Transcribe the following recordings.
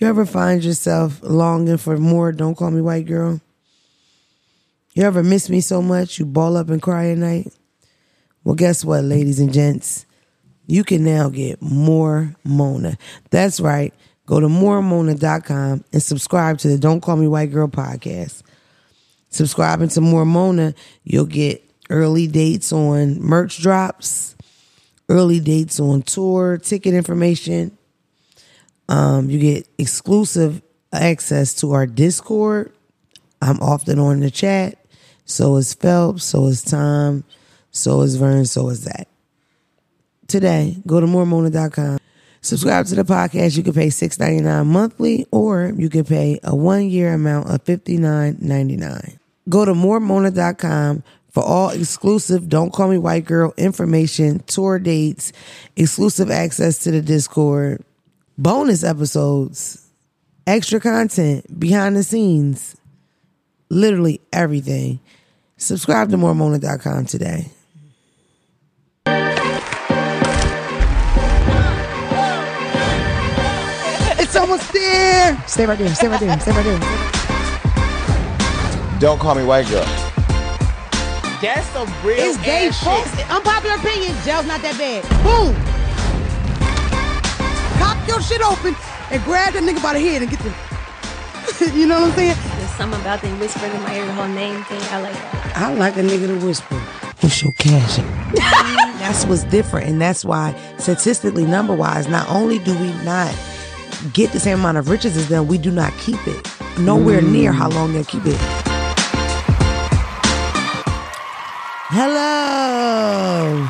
You ever find yourself longing for more Don't Call Me White Girl? You ever miss me so much you ball up and cry at night? Well, guess what, ladies and gents? You can now get more Mona. That's right. Go to moremona.com and subscribe to the Don't Call Me White Girl podcast. Subscribing to More Mona, you'll get early dates on merch drops, early dates on tour, ticket information. Um, you get exclusive access to our Discord. I'm often on the chat. So is Phelps, so is Tom, so is Vern, so is that. Today, go to moremona.com. Subscribe to the podcast. You can pay $6.99 monthly or you can pay a one year amount of $59.99. Go to moremona.com for all exclusive Don't Call Me White Girl information, tour dates, exclusive access to the Discord, bonus episodes, extra content, behind the scenes, literally everything. Subscribe to moremona.com today. It's almost there. Stay right there. Stay right there. Stay right there. Don't call me white girl. That's some real It's gay ass folks. shit. Unpopular opinion. Jail's not that bad. Boom. Pop your shit open and grab that nigga by the head and get the. you know what I'm saying? There's something about them whispering in my ear, the whole name thing. I like that. I like a nigga to whisper. What's your cash? that's what's different, and that's why statistically, number wise, not only do we not get the same amount of riches as them, we do not keep it. Nowhere mm. near how long they'll keep it. Hello.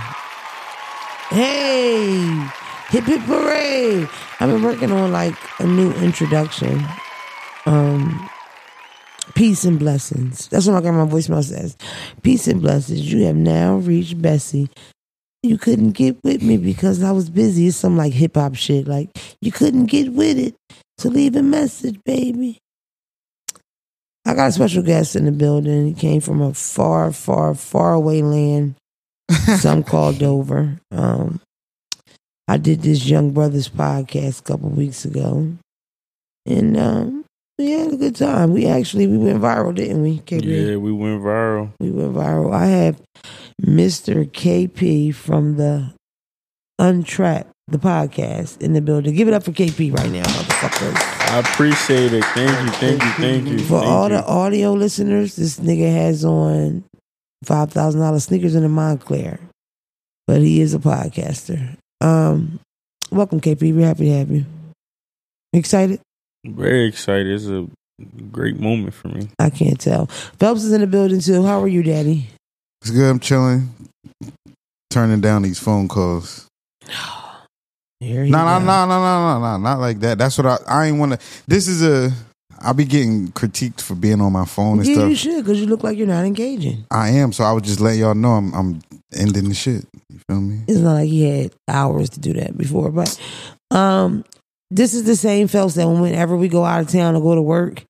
Hey. Hip hip parade. I've been working on like a new introduction. Um Peace and blessings. That's what my grandma voicemail says. Peace and blessings. You have now reached Bessie. You couldn't get with me because I was busy. It's some like hip hop shit. Like you couldn't get with it. So leave a message, baby. I got a special guest in the building. He came from a far, far, far away land. Some called Dover. Um, I did this Young Brothers podcast a couple weeks ago, and um, we had a good time. We actually we went viral, didn't we? KP? Yeah, we went viral. We went viral. I have Mr. KP from the Untrapped, the podcast, in the building. Give it up for KP right now, motherfuckers. I appreciate it. Thank you, thank you, thank you. For thank all you. the audio listeners, this nigga has on five thousand dollars sneakers in a Moncler, but he is a podcaster. Um, welcome, KP. We're happy to have you. Excited? Very excited. It's a great moment for me. I can't tell. Phelps is in the building too. How are you, Daddy? It's good. I'm chilling. Turning down these phone calls. No, no, no, no, no, no, no, not like that. That's what I. I ain't want to. This is a. I'll be getting critiqued for being on my phone and Yeah, stuff. you should because you look like you're not engaging. I am, so I would just let y'all know I'm. I'm ending the shit. You feel me? It's not like he had hours to do that before, but um, this is the same Phelps that whenever we go out of town to go to work,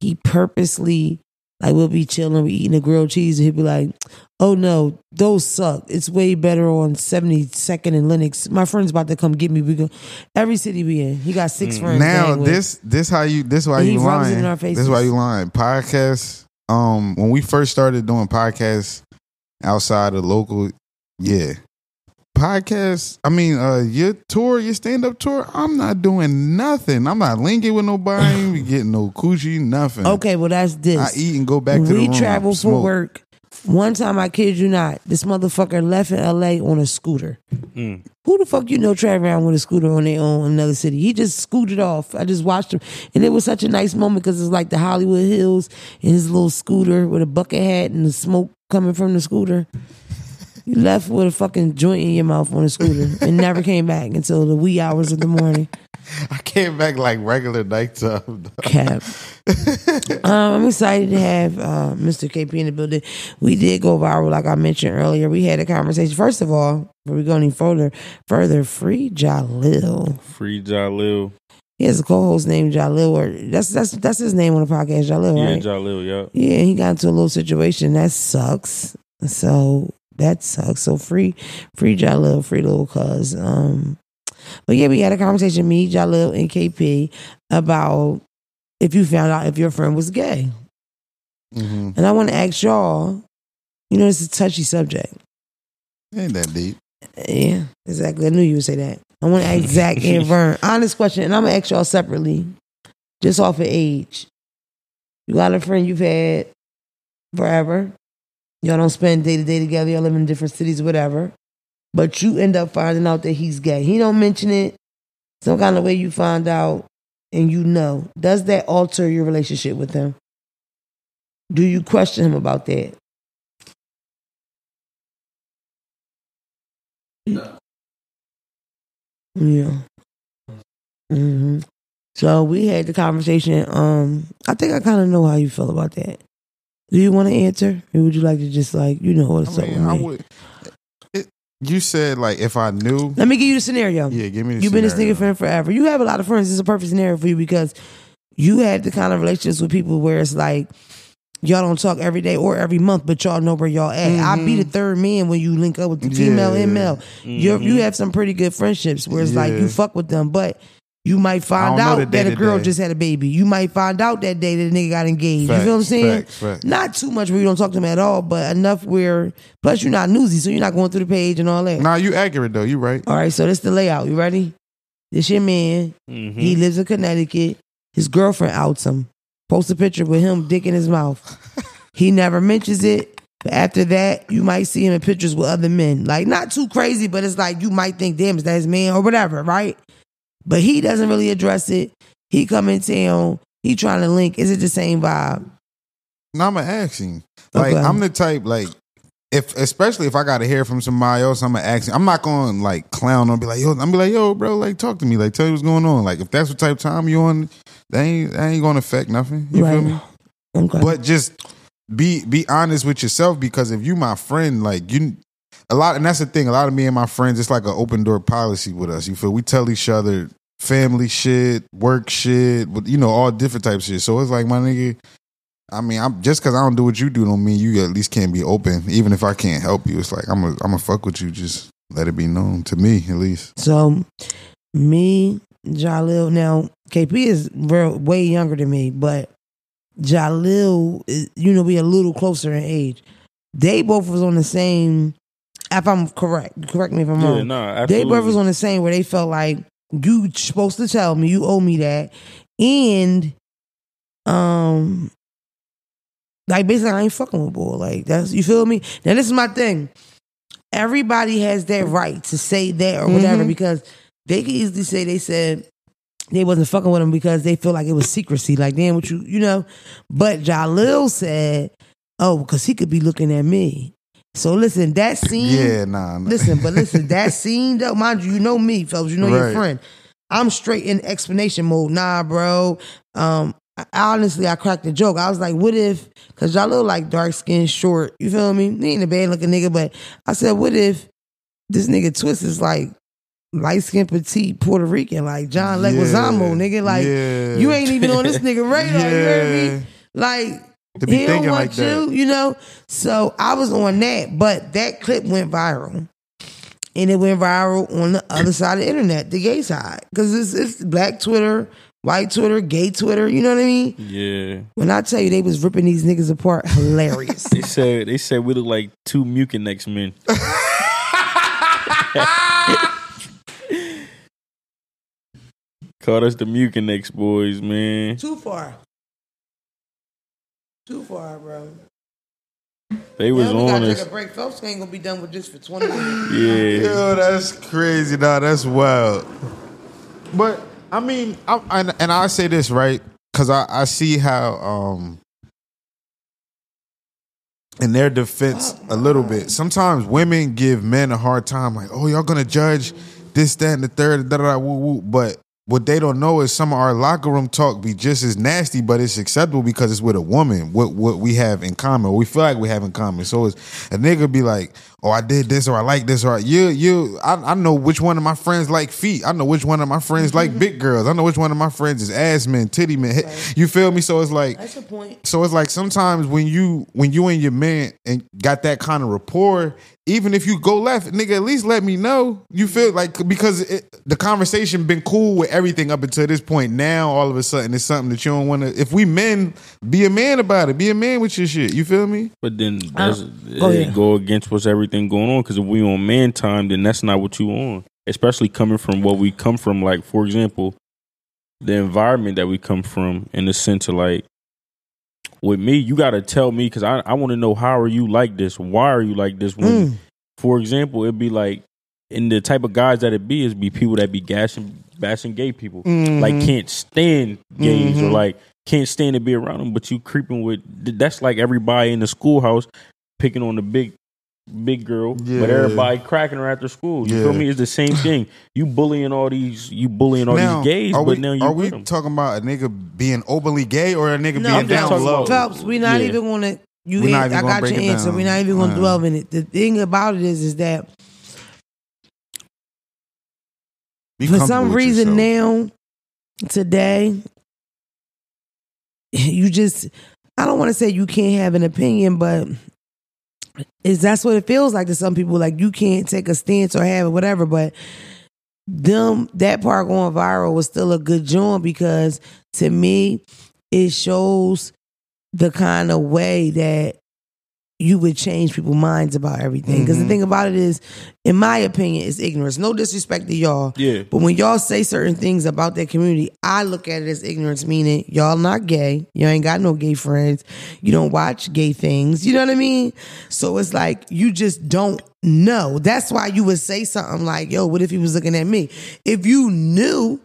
he purposely like we'll be chilling, we eating a grilled cheese, and he'll be like, "Oh no, those suck. It's way better on Seventy Second and Lenox. My friend's about to come get me. We go every city we in. He got six friends. Mm. Now gang with. this this how you this why And he you rubs it lying. in our This is why you lying. Podcasts. Um, when we first started doing podcasts outside of local, yeah. Podcast, I mean, uh, your tour, your stand up tour. I'm not doing nothing. I'm not linking with nobody. I ain't getting no coochie. Nothing. okay, well that's this. I eat and go back to the we room. travel for smoke. work. One time, I kid you not, this motherfucker left in L.A. on a scooter. Mm. Who the fuck you know travel around with a scooter on their own in another city? He just scooted off. I just watched him, and it was such a nice moment because it's like the Hollywood Hills and his little scooter with a bucket hat and the smoke coming from the scooter. You left with a fucking joint in your mouth on a scooter and never came back until the wee hours of the morning. I came back like regular nighttime. Cap. um, I'm excited to have uh, Mr. KP in the building. We did go viral, like I mentioned earlier. We had a conversation. First of all, before we go any further, further, free Jalil. Free Jalil. He has a co-host named Jalil, or that's that's that's his name on the podcast, Jalil, Yeah, right? Jalil, yeah. Yeah, he got into a little situation that sucks. So that sucks. So free, free Jalil, free little cuz. Um, But yeah, we had a conversation, me, Jalil, and KP, about if you found out if your friend was gay. hmm And I want to ask y'all, you know, it's a touchy subject. Ain't that deep? Yeah, exactly. I knew you would say that. I want to ask Zach and Vern. Honest question, and I'm gonna ask y'all separately, just off of age. You got a friend you've had forever. Y'all don't spend day to day together. Y'all live in different cities, whatever. But you end up finding out that he's gay. He don't mention it. Some kind of way you find out, and you know. Does that alter your relationship with him? Do you question him about that? Yeah. hmm So we had the conversation. Um, I think I kind of know how you feel about that. Do you want to answer, or would you like to just like you know what's I up mean, with I me? would. It, you said like if I knew. Let me give you the scenario. Yeah, give me. The You've been this scenario. nigga friend forever. You have a lot of friends. It's a perfect scenario for you because you had the kind of relationships with people where it's like y'all don't talk every day or every month, but y'all know where y'all at. I be the third man when you link up with the female Mm-hmm. Yeah. and male. You you have some pretty good friendships where it's like you fuck with them, but you might find out that a girl just had a baby. You might find out that day that a nigga got engaged. you feel what I'm saying? facts, facts. Not too much where you don't talk to them at all, but enough where plus you're not newsy, so you're not going through the page and all that. Nah, you accurate though. You right. All right, so this the layout. You ready? This your man. Mm-hmm. He lives in Connecticut. His girlfriend outs him. Post a picture with him dick in his mouth. he never mentions it. But after that, you might see him in pictures with other men. Like not too crazy, but it's like you might think, damn, is that his man or whatever, right? But he doesn't really address it. He come in town. He trying to link. Is it the same vibe? No, I'm asking. Like Okay. I'm the type like if especially if I gotta hear from somebody else, I'm gonna ask. I'm not gonna like clown or be like yo. I'm be like yo, bro, like talk to me, like tell me what's going on. Like if that's what type of time you on, that ain't that ain't gonna affect nothing. You feel me? Okay. But just be be honest with yourself because if you my friend, like you a lot and that's the thing, a lot of me and my friends, it's like an open door policy with us. You feel we tell each other family shit, work shit, but you know, all different types of shit. So it's like my nigga, I mean, I'm just cause I don't do what you do don't mean you at least can't be open. Even if I can't help you, it's like I'm a I'm a fuck with you, just let it be known to me at least. So, me, Jalil. Now, KP is real, way younger than me, but Jalil, is, you know, we a little closer in age. They both was on the same. If I'm correct, correct me if I'm Yeah, wrong. no, they both was on the same where they felt like you supposed to tell me, you owe me that, and um, like basically I ain't fucking with boy. Like that's you feel me. Now this is my thing. Everybody has that right to say that or whatever Mhm. because they could easily say they said they wasn't fucking with him because they feel like it was secrecy. Like damn, what you you know. But Jalil said, "Oh, because he could be looking at me." So listen, that scene. Yeah, nah. nah. Listen, but listen, that scene though, mind you, you know me, fellas, you know your friend. I'm straight in explanation mode. Nah, bro. Um, I, honestly, I cracked a joke. I was like, what if, cause y'all look like dark skinned short, you feel me? He ain't a bad looking nigga, but I said, what if this nigga Twist is like light skinned petite Puerto Rican, like John Leguizamo, nigga? Like, Yeah. you ain't even on this nigga radar, you heard Yeah. me? Like, To be he don't want like you, that. you know. So I was on that, but that clip went viral, and it went viral on the other side of the internet, the gay side, because it's, it's black Twitter, white Twitter, gay Twitter. You know what I mean? Yeah. When I tell you they was ripping these niggas apart, hilarious. They said they said we look like two Mucinex men. Called us the Mucinex boys, man. Too far. Too far, bro. They was Now we on gotta us. take a break. Folks ain't gonna be done with this for twenty minutes. Yeah. Yo, that's crazy. Nah, that's wild. But I mean, I, and, and I say this right because I, I see how, um, in their defense, a little bit. Sometimes women give men a hard time, like, "Oh, y'all gonna judge this, that, and the third, da da da, woo woo." But what they don't know is some of our locker room talk be just as nasty, but it's acceptable because it's with a woman. What what we have in common, we feel like we have in common. So it's a nigga be like, oh, I did this or I like this or I, you, you, I, I know which one of my friends like feet. I know which one of my friends like mm-hmm. big girls. I know which one of my friends is ass men, titty men. You feel me? So it's like, That's a point. so it's like sometimes when you when you and your man and got that kind of rapport, even if you go left, nigga, at least let me know. You feel like because it, the conversation been cool with everything up until this point. Now all of a sudden it's something that you don't want to. If we men, be a man about it. Be a man with your shit. You feel me? But then uh, that's, go it ahead. go against what's everything going on. Because if we on man time, then that's not what you on. Especially coming from what we come from. Like for example, the environment that we come from, in the sense of like, with me, you got to tell me because I I want to know how are you like this? Why are you like this? When, Mm. for example, it'd be like, and the type of guys that it be is be people that be gashing, bashing gay people, like can't stand gays or like can't stand to be around them. But you creeping with that's like everybody in the schoolhouse picking on the big. Big girl, Yeah. but everybody cracking her after school. You feel me? It's the same thing. You bullying all these, you bullying all these gays, are but we, now you are we them. talking about a nigga being openly gay or a nigga No, being I'm down low? about- Phelps, we're not Yeah. even gonna you We're not even I got break your it answer. down. We're not even gonna Uh. dwell in it. The thing about it is is that Be for some reason yourself. now today you just i don't want to say you can't have an opinion but is that's what it feels like to some people like you can't take a stance or have it whatever but them that part going viral was still a good joint because to me it shows the kind of way that you would change people's minds about everything because the Mhm. thing about it is in my opinion it's ignorance no disrespect to y'all Yeah, but when y'all say certain things about that community, I look at it as ignorance, meaning y'all not gay. Y'all ain't got no gay friends. You don't watch gay things. You know what I mean? So it's like you just don't know. That's why you would say something like, yo, what if he was looking at me? If you knew,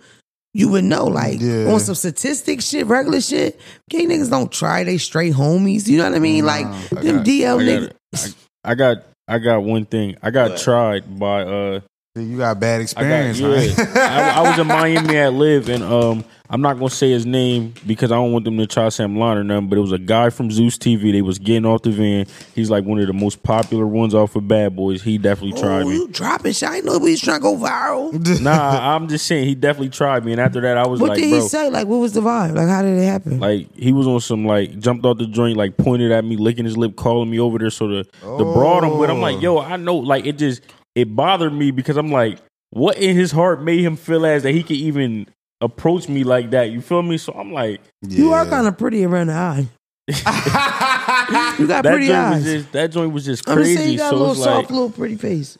you would know. Like Yeah. on some statistic shit, regular shit, gay niggas don't try. They straight homies. You know what I mean? like I them got- DL I niggas. got, I, I got, I got one thing. I got tried by uh You got bad I got, experience, yeah. huh? I, I was in Miami at LIV, and um, I'm not gonna say his name because I don't want them to try say I'm or nothing. But it was a guy from Zeus TV. They was getting off the van. He's like one of the most popular ones off of Bad Boys. He definitely oh, tried Oh, me. you dropping shit. I didn't know trying to go viral. Nah, I'm just saying he definitely tried me. And after that, I was What like, what did bro, he say? Like, what was the vibe? Like, how did it happen? like he was on some like jumped off the joint, like pointed at me, licking his lip, calling me over there. So the the broad I'm with, I'm like, yo, I know, like it just it bothered me because I'm like, what in his heart made him feel as that he could even approach me like that? You feel me? So I'm like, You are kind of pretty around the eye. you got that pretty joint eyes. was just that joint was just I'm just saying crazy. you got a So little it's soft, like, little pretty face.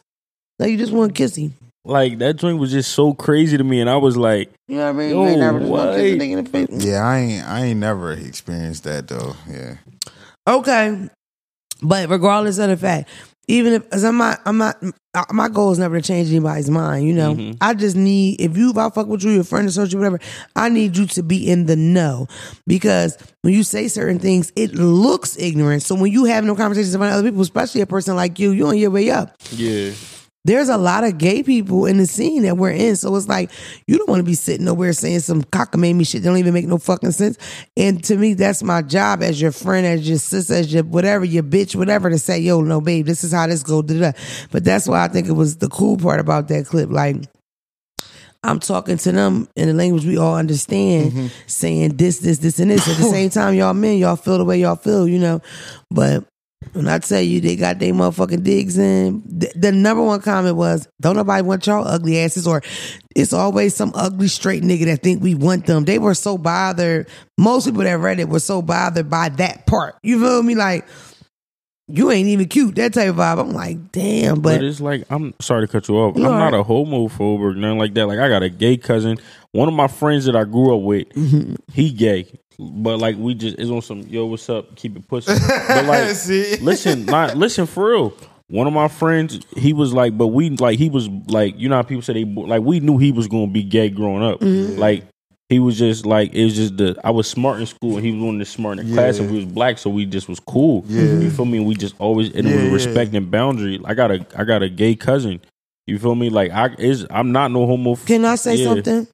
Like you just want to kiss him. like that joint was just so crazy to me, and I was like, You know what I mean? Yo, ain't never just want to kiss a what? nigga in the face. Yeah, I ain't I ain't never experienced that though. Yeah. Okay, but regardless of the fact, even if cause I'm not, I'm not. My goal is never to change anybody's mind. You know, Mhm. I just need if you if I fuck with you, your friend, associate, whatever. I need you to be in the know because when you say certain things, it looks ignorant. So when you have no conversations about other people, especially a person like you, you're on your way up. yeah, there's a lot of gay people in the scene that we're in. So it's like you don't want to be sitting nowhere saying some cockamamie shit that don't even make no fucking sense. And to me, that's my job as your friend, as your sister, as your whatever, your bitch, whatever, to say, yo, no, babe, this is how this go. Da, da. da. But that's why I think it was the cool part about that clip. Like I'm talking to them in a language we all understand, mm-hmm. saying this, this, this, and this. At the same time, y'all men, y'all feel the way y'all feel, you know. But when I tell you they got their motherfucking digs in, the, the number one comment was, "Don't nobody want y'all ugly asses," or "It's always some ugly straight nigga that think we want them." They were so bothered. Most people that read it were so bothered by that part. You feel me? Like you ain't even cute. That type of vibe. I'm like, damn, but, but it's like I'm sorry to cut you off. You I'm all not right. a homophobe or nothing like that. Like I got a gay cousin. One of my friends that I grew up with, Mm-hmm. he gay. But like we just is on some yo, what's up? Keep it pushing. But like See? listen, not listen for real. One of my friends, he was like, but we like he was like, you know how people say they like we knew he was gonna be gay growing up. Mm-hmm. Like he was just like it was just the I was smart in school and he was one of the smart in the class and we was black, so we just was cool. Yeah. You feel me? We just always and it Yeah, was yeah. respect and boundary. I got a I got a gay cousin. You feel me? Like I is I'm not no homo. can I say Yeah. something?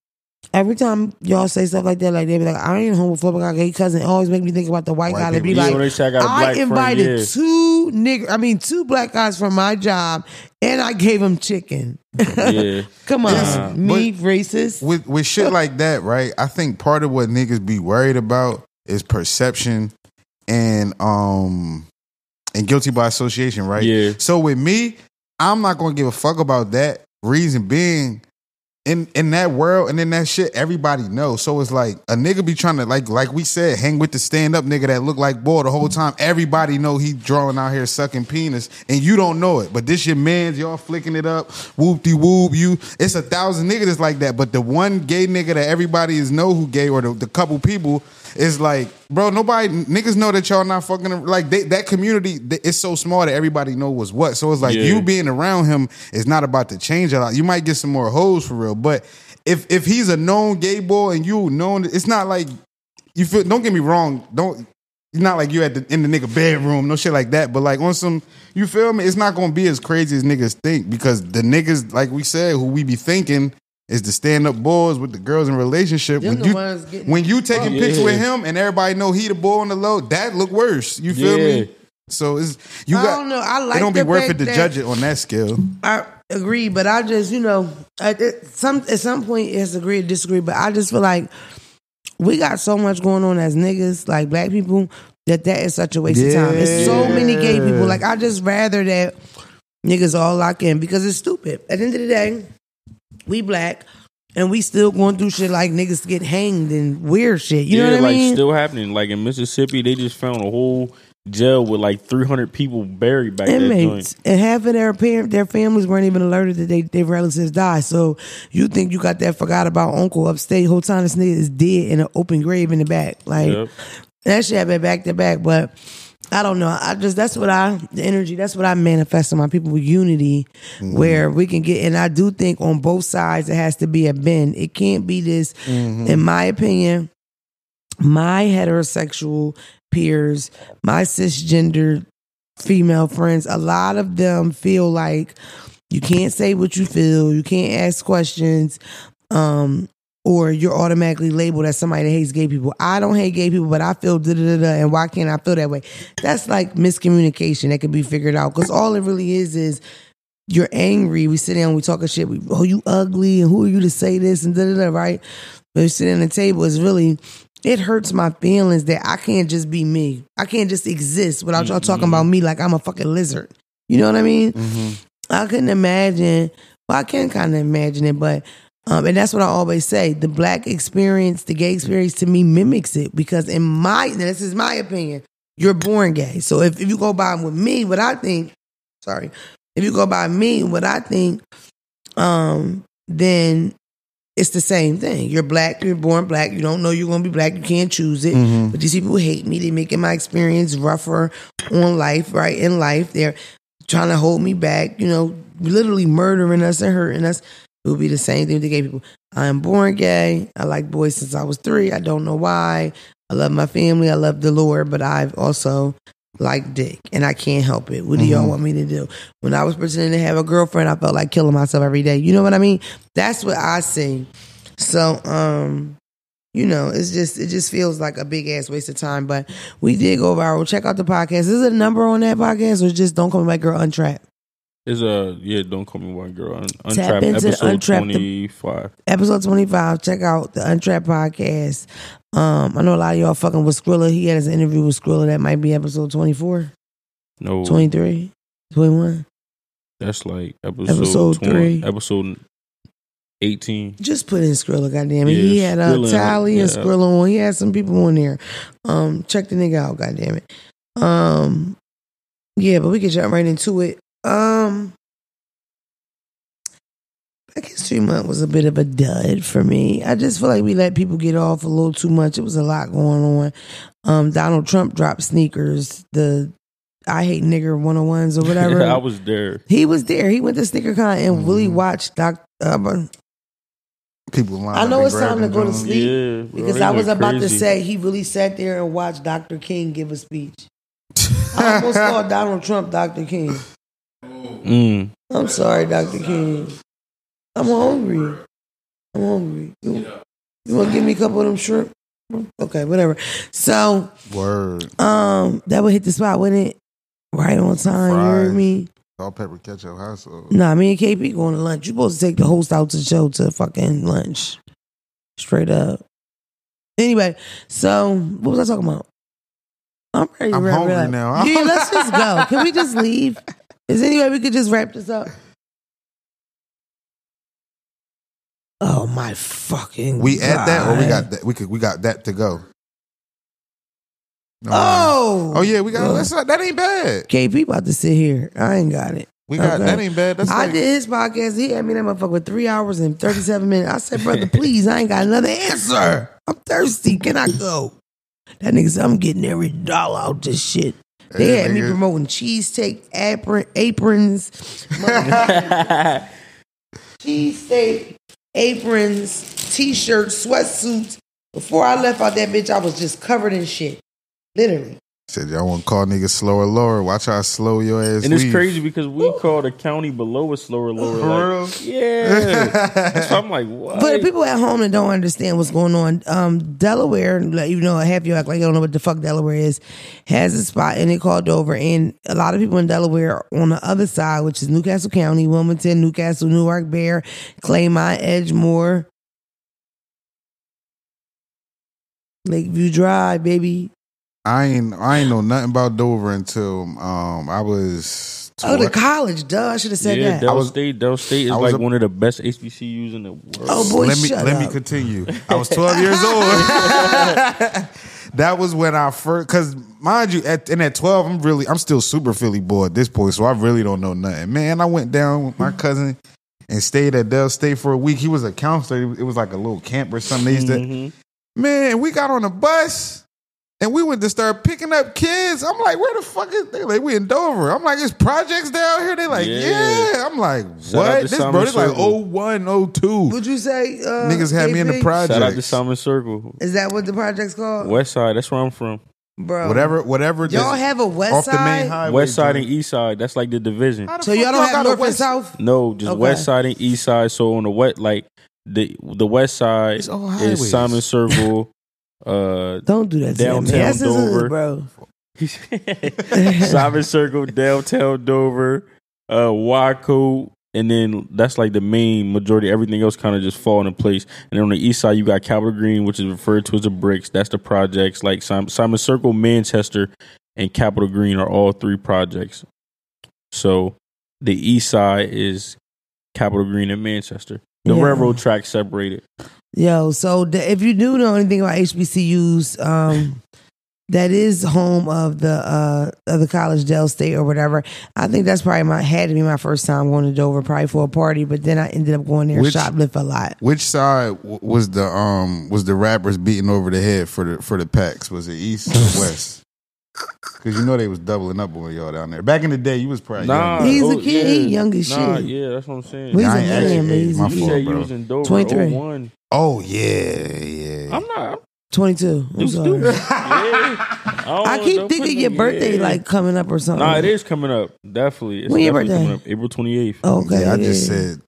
Every time y'all say stuff like that, like they be like, I ain't homophobic. I got a gay cousin. It always make me think about the white, White guy that be. Yeah, like, when they say I got a I black friend, invited yeah. two nigger, I mean two black guys from my job, and I gave them chicken. Yeah. Come on, Yeah. me racist. with with shit like that, right? I think part of what niggas be worried about is perception and um and guilty by association, right? Yeah. So with me, I'm not gonna give a fuck about that. Reason being, in in that world and in that shit, everybody knows. So it's like a nigga be trying to like like we said, hang with the stand up nigga that look like boy the whole time. Everybody know he drawing out here sucking penis, and you don't know it. But this your man's, y'all flicking it up, whoop de whoop. You, it's a thousand niggas that's like that. But the one gay nigga that everybody is know who gay, or the, the couple people is like, bro, nobody niggas know that y'all not fucking like they, that community. It's so small that everybody know what's what. So it's like Yeah. you being around him is not about to change a lot. You might get some more hoes for real, but if if he's a known gay boy and you known, it's not like you feel. Don't get me wrong. Don't. It's not like you at the in the nigga bedroom, no shit like that. But like on some, you feel me? It's not gonna be as crazy as niggas think because the niggas, like we said, who we be thinking is the stand up boys with the girls in relationship. Them When the you when you taking fucked. pics with him and everybody know he the boy on the low, that look worse. You feel Yeah. me? So it's you I got. don't know. I like it don't be worth it to judge it on that scale. I agree, but I just, you know, at at some at some point it's agree or disagree, but I just feel like we got so much going on as niggas, like black people, that that is such a waste of time. It's so many gay people. Like I just rather that niggas all lock in because it's stupid. At the end of the day, we black and we still going through shit like niggas get hanged and weird shit. You yeah, know what I like mean? still happening. Like in Mississippi, they just found a whole jail with like 300 people buried back inmates, and half of their parent, their families weren't even alerted that they, their relatives died. So you think you got that forgot about uncle upstate? Whole time this nigga is dead in an open grave in the back. Like Yep. that shit happened back to back. But I don't know. I just that's what I the energy. That's what I manifest in my people with unity, where we can get. And I do think on both sides it has to be a bend. It can't be this. In my opinion, my heterosexual peers, my cisgender female friends, a lot of them feel like you can't say what you feel, you can't ask questions, um, or you're automatically labeled as somebody that hates gay people. I don't hate gay people, but I feel da da da da, and why can't I feel that way? That's like miscommunication that can be figured out because all it really is is you're angry. We sit down, we talk a shit. We, oh, you ugly, and who are you to say this and da da da, right? But we sit at the table. It's really it hurts my feelings that I can't just be me. I can't just exist without y'all talking mm-hmm. about me like I'm a fucking lizard. You know what I mean? Mm-hmm. I couldn't imagine. Well, I can kind of imagine it, but um, and that's what I always say: the black experience, the gay experience, to me mimics it because in my this is my opinion. You're born gay, so if, if you go by with me, what I think, sorry, if you go by me, what I think, um, then it's the same thing. You're black, you're born black, you don't know you're gonna be black, you can't choose it. But these people hate me, they're making my experience rougher on life, right? In life. They're trying to hold me back, you know, literally murdering us and hurting us. It would be the same thing with the gay people. I am born gay. I like boys since I was three. I don't know why. I love my family. I love the Lord, but I've also like dick and I can't help it. What do y'all want me to do? When I was pretending to have a girlfriend, I felt like killing myself every day. You know what I mean? That's what I see. So, um, you know, it's just it just feels like a big ass waste of time. But we did go viral. Check out the podcast. Is it a number on that podcast or just don't call me back girl untrapped? It's a yeah. Don't call me white girl. Un- Tap Untrapped into episode Untrapped. twenty five. Episode twenty five. Check out the Untrapped podcast. Um, I know a lot of y'all fucking with Skrilla. He had his interview with Skrilla. That might be episode 24, No, 23, 21. that's like episode, Episode 20 three. episode eighteen. Just put in Skrilla, goddamn it. Yeah, he had uh, Skrilla, Tally and yeah. Skrilla on. He had some people on there. Um, check the nigga out, goddamn it. Um, yeah, but we can jump right into it. Um, Black History Month was a bit of a dud for me. I just feel like we let people get off a little too much. It was a lot going on. Um, Donald Trump dropped sneakers, the I hate nigger 101s or whatever. I was there. he was there. He went to SneakerCon and really watched Doc. Uh, People line I know it's time to grabbing go to sleep. Yeah, bro, because I was went about to say he really sat there and watched Dr. King give a speech. I almost called Donald Trump Dr. King. Mm. I'm sorry, Dr. King. I'm hungry. I'm hungry. You- You want to give me a couple of them shrimp? Okay, whatever. So, Word. um, that would hit the spot, wouldn't it? Right on time. You heard Fries. me? Salt, pepper, ketchup, hot sauce. Nah, me and KP going to lunch. You supposed to take the host out to the show to fucking lunch. Straight up. Anyway, so what was I talking about? I'm ready to I'm hungry now. Yeah, let's just go. Can we just leave? Is there any way we could just wrap this up? Oh my fucking! We at that, or we got that? We could. We got that to go. No, Oh, Oh yeah, we got. That's not, that ain't bad. KP about to sit here. I ain't got it. We got Okay. that ain't bad. That's I like, did his podcast. He had me that motherfucker with three hours and 37 minutes. I said, brother, please, I ain't got another answer. I'm thirsty. Can I go? That nigga said, I'm getting every dollar out this shit. They Hey, had me nigga. promoting cheesesteak apron, aprons, cheesesteak aprons, t-shirts, sweatsuits. Before I left out that bitch, I was just covered in shit. Literally. Said y'all want to call niggas slower, lower. Watch how slow your ass. Is. And it's leave. crazy because we call the county below us slower, lower. For like, Yeah. so I'm like, what? For the people at home that don't understand what's going on, um, Delaware, like, you know, half you act like you don't know what the fuck Delaware is, has a spot and it called Dover. And a lot of people in Delaware on the other side, which is New Castle County, Wilmington, Newcastle, Newark, Bear, Claymont, Edgemoor, Lakeview Drive, baby. I ain't. I ain't know nothing about Dover until um I was. Oh, the college, duh. I should have said yeah, that. Del I was- State, Del State is I was like a- one of the best HBCUs in the world. Oh, boy, let me shut let up. me continue. I was 12 years old. that was when I first, because mind you, at, and at 12, I'm really, I'm still super Philly boy at this point, so I really don't know nothing. Man, I went down with my cousin and stayed at Del State for a week. He was a counselor. It was like a little camp or something. They used to, Mhm. man, we got on a bus. And we went to start picking up kids. I'm like, where the fuck is they? Like, we in Dover. I'm like, it's projects down here. They like, Yeah. yeah. I'm like, Shout what? This Simon bro, this like Circle. 01, 02. Would you say uh, Niggas had me in the KP? projects. Shout out to Simon Circle. Is that what the project's called? West Side, that's where I'm from. Bro. Whatever, whatever. Y'all this- have a west off side? the main highway. West Side joint. and East Side, that's like the division. How the So y'all don't got have a north and west- south? No, just Okay. West Side and East Side. So on the west, like the the West Side It's all highways. is Simon Circle. Uh, Don't do that to Downtown. That's Dover. bro. Simon Circle, downtown Dover, uh, Waco, and then that's like the main majority. Everything else kind of just fall into place. And then on the east side, you got Capitol Green, which is referred to as the bricks. That's the projects. Like Simon, Simon Circle, Manchester, and Capitol Green are all three projects. So the east side is Capitol Green and Manchester. The Yeah. railroad track separated. Yo, so the, if you do know anything about HBCUs, um, that is home of the uh of the college Del State or whatever. I think that's probably my had to be my first time going to Dover, probably for a party. But then I ended up going there and Which- shoplift a lot. Which side w- was the um was the rappers beating over the head for the for the packs? Was it east or west? Because you know they was doubling up on y'all down there. Back in the day, you was probably Nah, young. He's a oh, kid. He young as nah, shit. Yeah, that's what I'm saying. Well, he's I a ain't man, actually- he's my a you kid. fault, bro. you was in Dover 23. 01. Oh yeah, yeah. I'm not. Twenty two. I'm sorry. Yeah. don't I keep thinking your birthday yeah. like coming up or something. Nah, it is coming up. Definitely. It's When your birthday? coming up. April 28th. Okay. yeah, I just said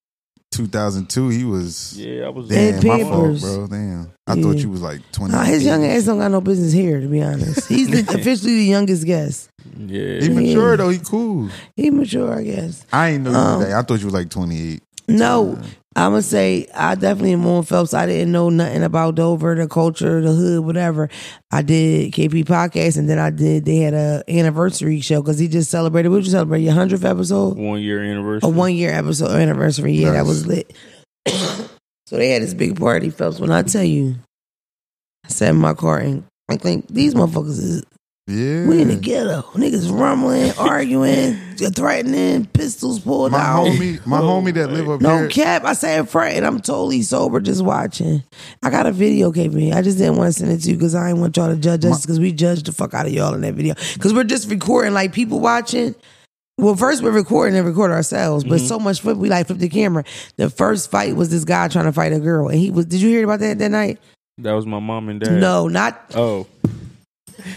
2002. He was Yeah, I was damn my fault, bro. Damn, I Yeah. thought you was like 20. Nah, his young ass don't got no business here, to be honest. He's the, officially the youngest guest. Yeah. He mature though. He cool. He mature, I guess. I ain't know you Um, was that. I thought you was like 28. No, I'm gonna say I definitely am on Phelps. I didn't know nothing about Dover, the culture, the hood, whatever. I did KP podcast, and then I did. They had a anniversary show because he just celebrated. What did you celebrate? Your hundredth episode, One year anniversary. a one year episode anniversary. Yeah, that was lit. so they had this big party, Phelps. When I tell you, I sat in my car and I think these motherfuckers is Yeah, we in the ghetto. Niggas rumbling, arguing, threatening, pistols pulled my out. homie, my oh homie that live up there. No here. cap. I say in front, and I'm totally sober just watching. I got a video, KP. I just didn't want to send it to you because I didn't want y'all to judge us because we judged the fuck out of y'all in that video. Because we're just recording, like people watching. Well, first we're recording and record ourselves, but mm-hmm. so much flip, we like flip the camera. The first fight was this guy trying to fight a girl, and he was. Did you hear about that that night? That was my mom and dad. No, not Oh.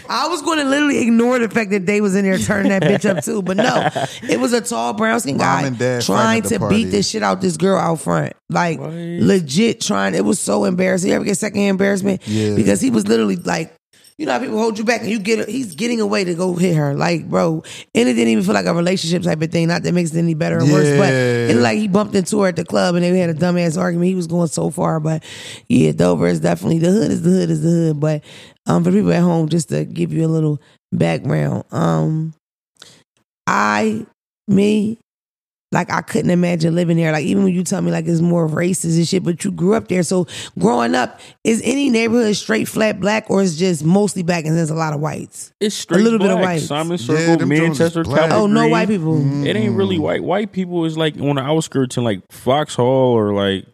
I was going to literally ignore the fact that they was in there turning that bitch up too, but no, it was a tall brown skin guy trying to the beat party. the shit out this girl out front, like What? legit trying. It was so embarrassing. You ever get second embarrassment? Yeah. because he was literally like. You know how people hold you back and you get he's getting away to go hit her. Like, bro, and it didn't even feel like a relationship type of thing. Not that makes it any better or worse, but Yeah. it like he bumped into her at the club and they had a dumbass argument. He was going so far, but yeah, Dover is definitely the hood is the hood is the hood. But um, for people at home, just to give you a little background, um, I me like I couldn't imagine living there. Like even when you tell me like it's more racist and shit, but you grew up there. So growing up, is any neighborhood straight flat black or is just mostly black and there's a lot of whites? It's straight little bit of black. white. Simon Yeah, Circle, them joints is Manchester, black. Capitol Oh, no Green. white people. It ain't really Mm. white. White people is like on the outskirts in like Foxhall or like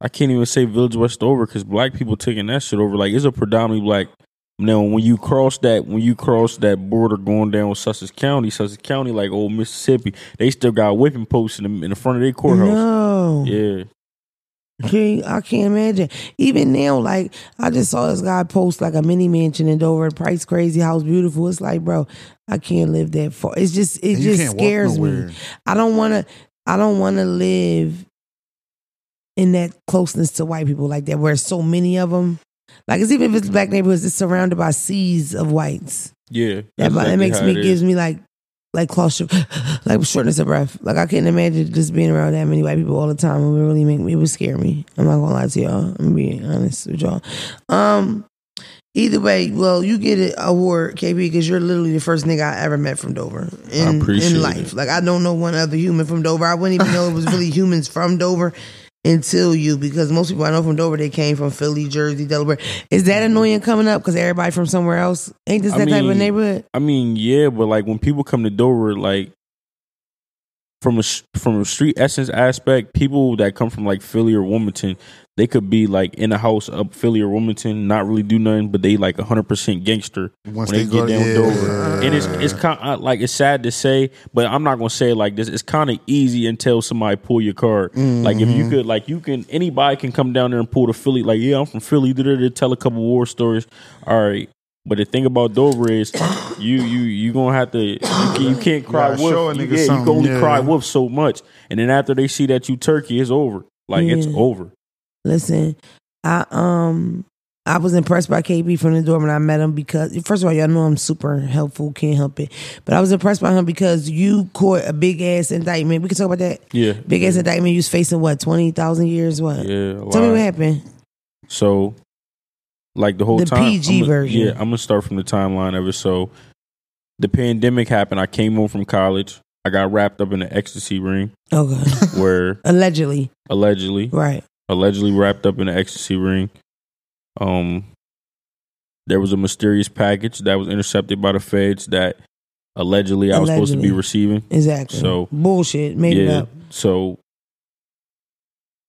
I can't even say Village West over because black people taking that shit over. Like it's a predominantly black. Now when you cross that when you cross that border going down with Sussex County, Sussex County like old Mississippi, they still got whipping posts in the, in the front of their courthouse. No. Yeah, See, I can't imagine. Even now, like I just saw this guy post like a mini mansion in Dover, price crazy, house beautiful. It's like, bro, I can't live that far. It's just, it And just scares me. I don't want to. I don't want to live in that closeness to white people like that, where so many of them. Like, it's even if it's black neighborhoods, it's surrounded by seas of whites. yeah. That, That's that makes me is. gives me like like claustro like shortness of breath. Like I couldn't imagine just being around that many white people all the time. It would really make me it would scare me. I'm not gonna lie to y'all. I'm being honest with y'all. Um either way, well, you get an award, KP, because you're literally the first nigga I ever met from Dover in, in life. it. Like I don't know one other human from Dover. I wouldn't even know it was really humans from Dover until you because most people I know from Dover they came from Philly, Jersey, Delaware. Is that mm-hmm. annoying coming up because everybody from somewhere else? Ain't this I that type of neighborhood? I mean, yeah, but like when people come to Dover, like from a from a street essence aspect, people that come from like Philly or Wilmington, they could be like in a house up Philly or Wilmington, not really do nothing, but they like hundred percent gangster Once when they, they go- get down yeah. Dover. And it's it's kind of like it's sad to say, but I'm not gonna say it like this. It's kind of easy until somebody pull your card. Like if Mm-hmm. you could, like you can, anybody can come down there and pull the Philly. Like yeah, I'm from Philly. da-da-da, Tell a couple war stories. All right. But the thing about Dover is, you you you gonna have to you, can, you can't cry gotta show a wolf. You, nigga yeah, you can only yeah. cry wolf so much, and then after they see that you turkey, it's over. Like it's over. Listen, I um I was impressed by KP from the door when I met him because first of all, y'all know I'm super helpful, can't help it. But I was impressed by him because you caught a big ass indictment. We can talk about that. Yeah, Big ass indictment. You was facing what twenty thousand years? What? yeah. Tell me what happened. So, like the whole The time, PG I'm gonna- version. Yeah, I'm gonna start from the timeline of it. So, the pandemic happened. I came home from college. I got wrapped up in an ecstasy ring, Okay, where allegedly, allegedly, right? Allegedly wrapped up in an ecstasy ring. Um, there was a mysterious package that was intercepted by the feds that allegedly I was supposed to be receiving. Exactly. So- bullshit. Made it up. So,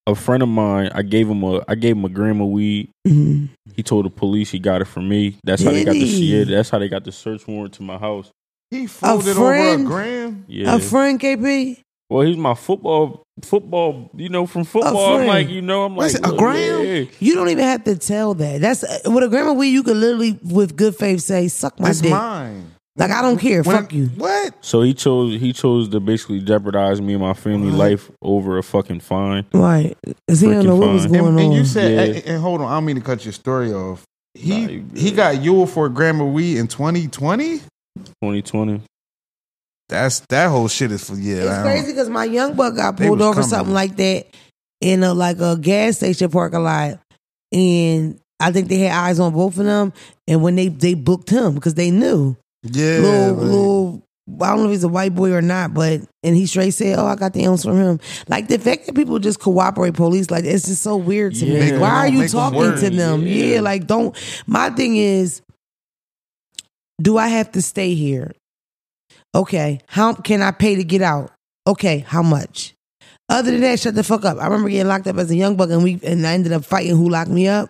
a friend of mine, I gave him a, I gave him a gram of weed. Mhm. He told the police he got it from me. That's how they got the yeah, That's how they got the search warrant to my house. He folded over a friend? gram. Yeah. A friend, KP. Well, he's my football, football. You know, from football. I'm like, you know, I'm like, What's it, a well, gram? yeah. You don't even have to tell that. That's uh, with a grandma weed. You could literally, with good faith, say, "Suck my That's dick." mine. Like I don't care. When- Fuck you. What? So he chose he chose to basically jeopardize me and my family life over a fucking fine. Right. Cause he don't know what was fine. going And, and on. you said, Yeah. and, and hold on, I don't mean to cut your story off. He Nah, you good. he got Yule for a gram of weed in 2020. 2020. That's that whole shit is for yeah. it's crazy because my young buck got pulled over coming. something like that in a like a gas station parking lot, and I think they had eyes on both of them. And when they they booked him because they knew Yeah, little like- little. I don't know if he's a white boy or not, but and he straight said, "Oh, I got the ounce from him." Like the fact that people just cooperate police, like it's just so weird to Yeah. me. Why are you talking work. to them? Yeah. Yeah. like don't. My thing is, do I have to stay here? Okay, how can I pay to get out? Okay, how much? Other than that, shut the fuck up. I remember getting locked up as a young buck, and we and I ended up fighting who locked me up,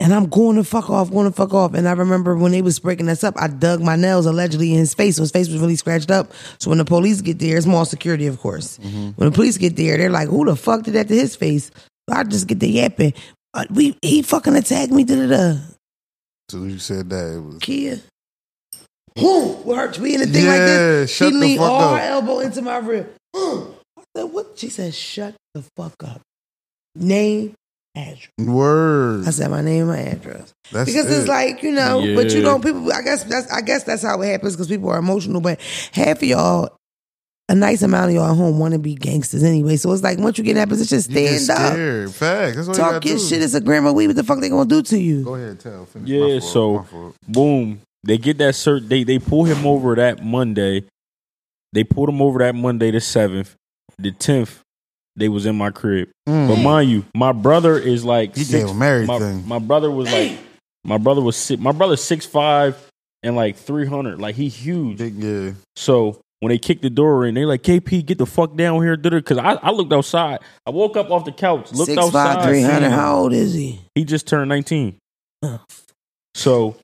and I'm going to fuck off, going to fuck off. And I remember when they was breaking us up, I dug my nails allegedly in his face. So his face was really scratched up. So when the police get there, it's more security, of course. When the police get there, they're like, "Who the fuck did that to his face?" I just get the yapping. Uh, we he fucking attacked me. Da da da. So you said that it was Kia. Boom, with her being a thing like Yeah, this. she the leaned all up. her elbow into my rib. I said, what? She said, shut the fuck up. Name, address. Word. I said my name, and my address. That's because it. it's like you know, but you Yeah. know, people. I guess that's I guess that's how it happens because people are emotional. But half of y'all, a nice amount of y'all at home want to be gangsters anyway. So it's like once you get in that position, You get stand up, scared. Facts. That's what you talk gotta your do. shit. It's a grandma weed. What the fuck they gonna do to you? Go ahead, tell. Finish. Yeah, My fault, so- my fault. boom, they get that cert. They they pull him over that Monday. They pulled him over that Monday, the seventh, the tenth. They was in my crib, Mm. but mind you, my brother is like He six, gave him everything. My, my brother was like, my brother was six, my brother's six five and like three hundred. Like he huge. Big, yeah. So when they kicked the door in, they like KP, get the fuck down here, dude. because I, I looked outside. I woke up off the couch, looked Six outside. five, three hundred. How old is he? He just turned 19. Oh. So,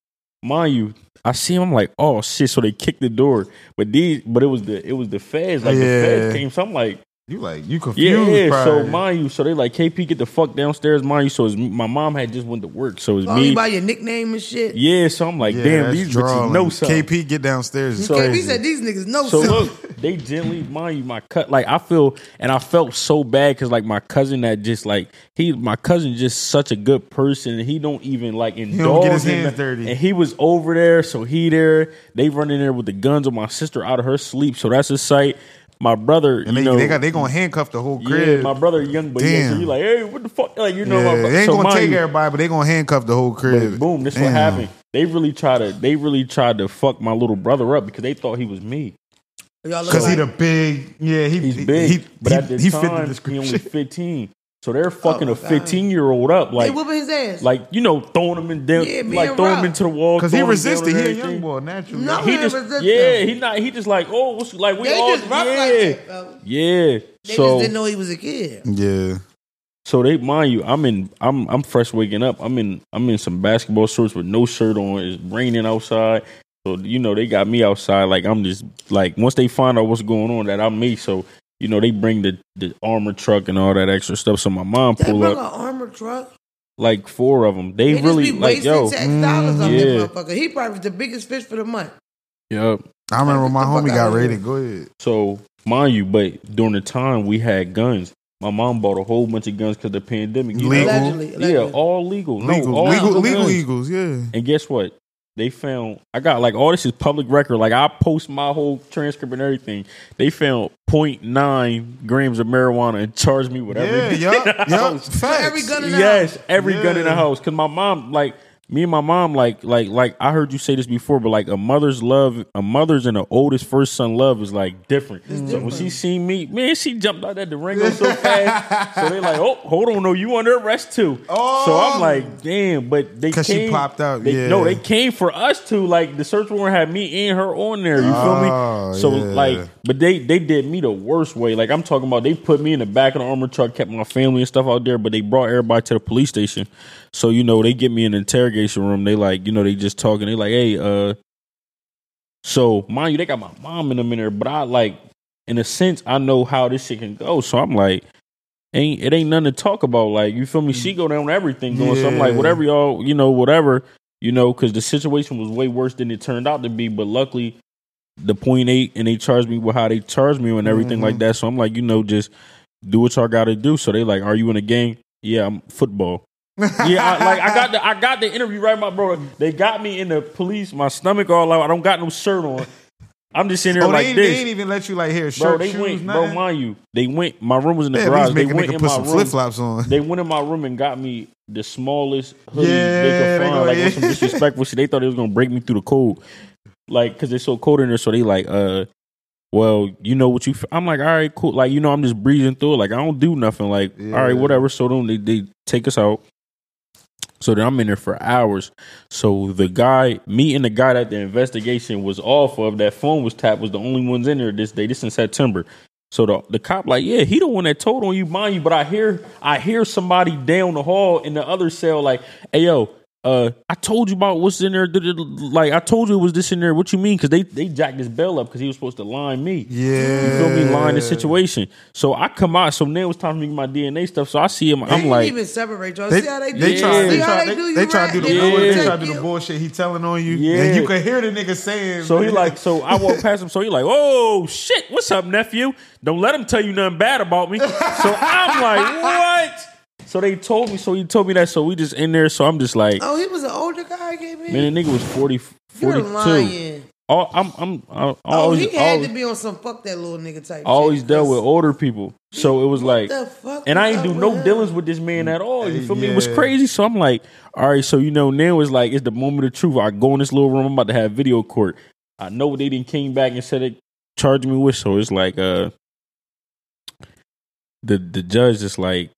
mind you, I see him. I'm like, oh shit. So they kicked the door, but these, but it was the it was the feds. Like the feds came. So I'm like, You like you confused? yeah. confused. So mind you, so they like KP get the fuck downstairs. Mind you, so it's, my mom had just went to work, so it's Oh, me. you by your nickname and shit. yeah. So I'm like, Yeah, damn, that's these bitches know something. KP get downstairs. So- KP said these niggas know So something. look, they gently, mind you, my cut. Like I feel, and I felt so bad because like my cousin that just like he, my cousin just such a good person, and he don't even like indulge. don't get his hands that. dirty. And he was over there, so he there. They run in there with the guns on my sister out of her sleep, so that's a sight. My brother, and you they, know, they got they gonna handcuff the whole yeah, crib. my brother young, but yeah, so Damn. you like, hey, what the fuck, like you know, yeah, my brother. they ain't so gonna mind take you, everybody, but they gonna handcuff the whole crib. but boom, this what happened. They really tried to, they really tried to fuck my little brother up because they thought he was me. Y'all look Cause he like- the big, yeah, he He's big, He, but he, at the he fit the time, he only 15. So they're fucking Oh, a 15 year old up, they like, whooping his ass. like you know, throwing him in down, Yeah, like throwing Rob. him into the wall. Cause he throwing him down resisted. and He a young boy, naturally. No. He Yeah, just, resist yeah, he not. He just like, oh, what's like we they all, just rough yeah, like that. Bro. yeah. They so, just didn't know he was a kid. Yeah, so they mind you, I'm in, I'm, I'm fresh waking up. I'm in, I'm in some basketball shorts with no shirt on. It's raining outside. So you know they got me outside. Like I'm just like once they find out what's going on, that I'm me. So you know they bring the the armor truck and all that extra stuff. So my mom They pull brought up. an armored truck. like four of them. They, They really just be like yo. tax dollars on mm, yeah. that motherfucker. He probably was the biggest fish for the month. Yep. I remember when my Get the fuck homie got outta here. raided. Go ahead. So mind you, but during the time we had guns. My mom bought a whole bunch of guns because the pandemic. You? Legal. Allegedly, Yeah, all legal. Legal, no, all legal, legal, legal eagles. Yeah. And guess what? They found I got like all this is public record. Like I post my whole transcript and everything. They found 0.9 grams of marijuana and charged me with Yeah, everything. yup, yup. house. Every gun in the yes, house. every gun in the house. Cause my mom, like me and my mom, like like like I heard you say this before, but like a mother's love, a mother's and the oldest first son love is like different. so when she seen me, man, she jumped out that Durango so fast. so they like, oh, hold on, no, you under arrest too. Oh. So I'm oh. like, damn, but they 'Cause she popped out, They, yeah. No, they came for us too. Like the search warrant had me and her on there. You Oh, feel me? Oh, so yeah. like, but they they did me the worst way. Like I'm talking about, they put me in the back of the armored truck, kept my family and stuff out there, but they brought everybody to the police station. So you know, they get me in the interrogation room. They like, you know, they just talking. They like, hey, uh. So mind you, they got my mom in them in there, but I like, in a sense, I know how this shit can go. So I'm like, ain't it ain't nothing to talk about. Like you feel me? She go down everything going. So I'm like, whatever y'all, you know, whatever, you know, because the situation was way worse than it turned out to be. But luckily, the point eight and they charged me with how they charged me and everything like that. So I'm like, you know, just do what y'all got to do. So they like, are you in a gang? Yeah, I'm football. Yeah, I, like I got the I got the interview right, my bro. They got me in the police, my stomach all out. I don't got no shirt on. I'm just sitting there Oh, like they, this. they ain't even let you like here Bro, shirt, they shoes, went, bro, mind you, they went. My room was in the Yeah, garage. They went in put my some room. flip flops on. They went in my room and got me the smallest hoodie Yeah, they could go- like yeah. some disrespectful shit. They thought it was gonna break me through the code, like because it's so cold in there. So they like, uh, well, you know what you. F-? I'm like, all right, cool. Like you know, I'm just breezing through. it. Like I don't do nothing. Like all right, whatever. So then they they take us out. So then I'm in there for hours. So the guy, me and the guy that the investigation was off of, that phone was tapped, was the only ones in there this day. This in September. So the the cop like, yeah, he the one that told on you, mind you. But I hear I hear somebody down the hall in the other cell like, hey yo, uh, I told you about what's in there. Like I told you it was this in there. What you mean? Because they they jacked his bail up because he was supposed to line me. Yeah. You feel me? Line the situation. So I come out. So now it's time for me to get my DNA stuff. So I see him. They I'm didn't like, even separate y'all. They, See how they do? they you? try, See they how try, they they, do you they try right? to do the They bull- they try to do the bullshit. He telling on you, Yeah. and you can hear the nigga saying. So he like, so I walk past him. So he like, oh shit, what's up, nephew? Don't let him tell you nothing bad about me. So I'm like, what? So they told me. So he told me that. So we just in there. So I'm just like, Oh, he was an older guy. I came in. man, the nigga was 40, You're 42. lying. All, I'm, I'm, I Oh, always, he had always, to be on some fuck that little nigga type. always shit, dealt 'cause with older people. So it was like, the fuck and I was ain't do no him? dealings with this man at all. You feel me? It was crazy. So I'm like, all right. So you know, now it's like it's the moment of truth. I go in this little room. I'm about to have video court. I know what they didn't came back and said it charged me with. So it's like, uh, the the judge is like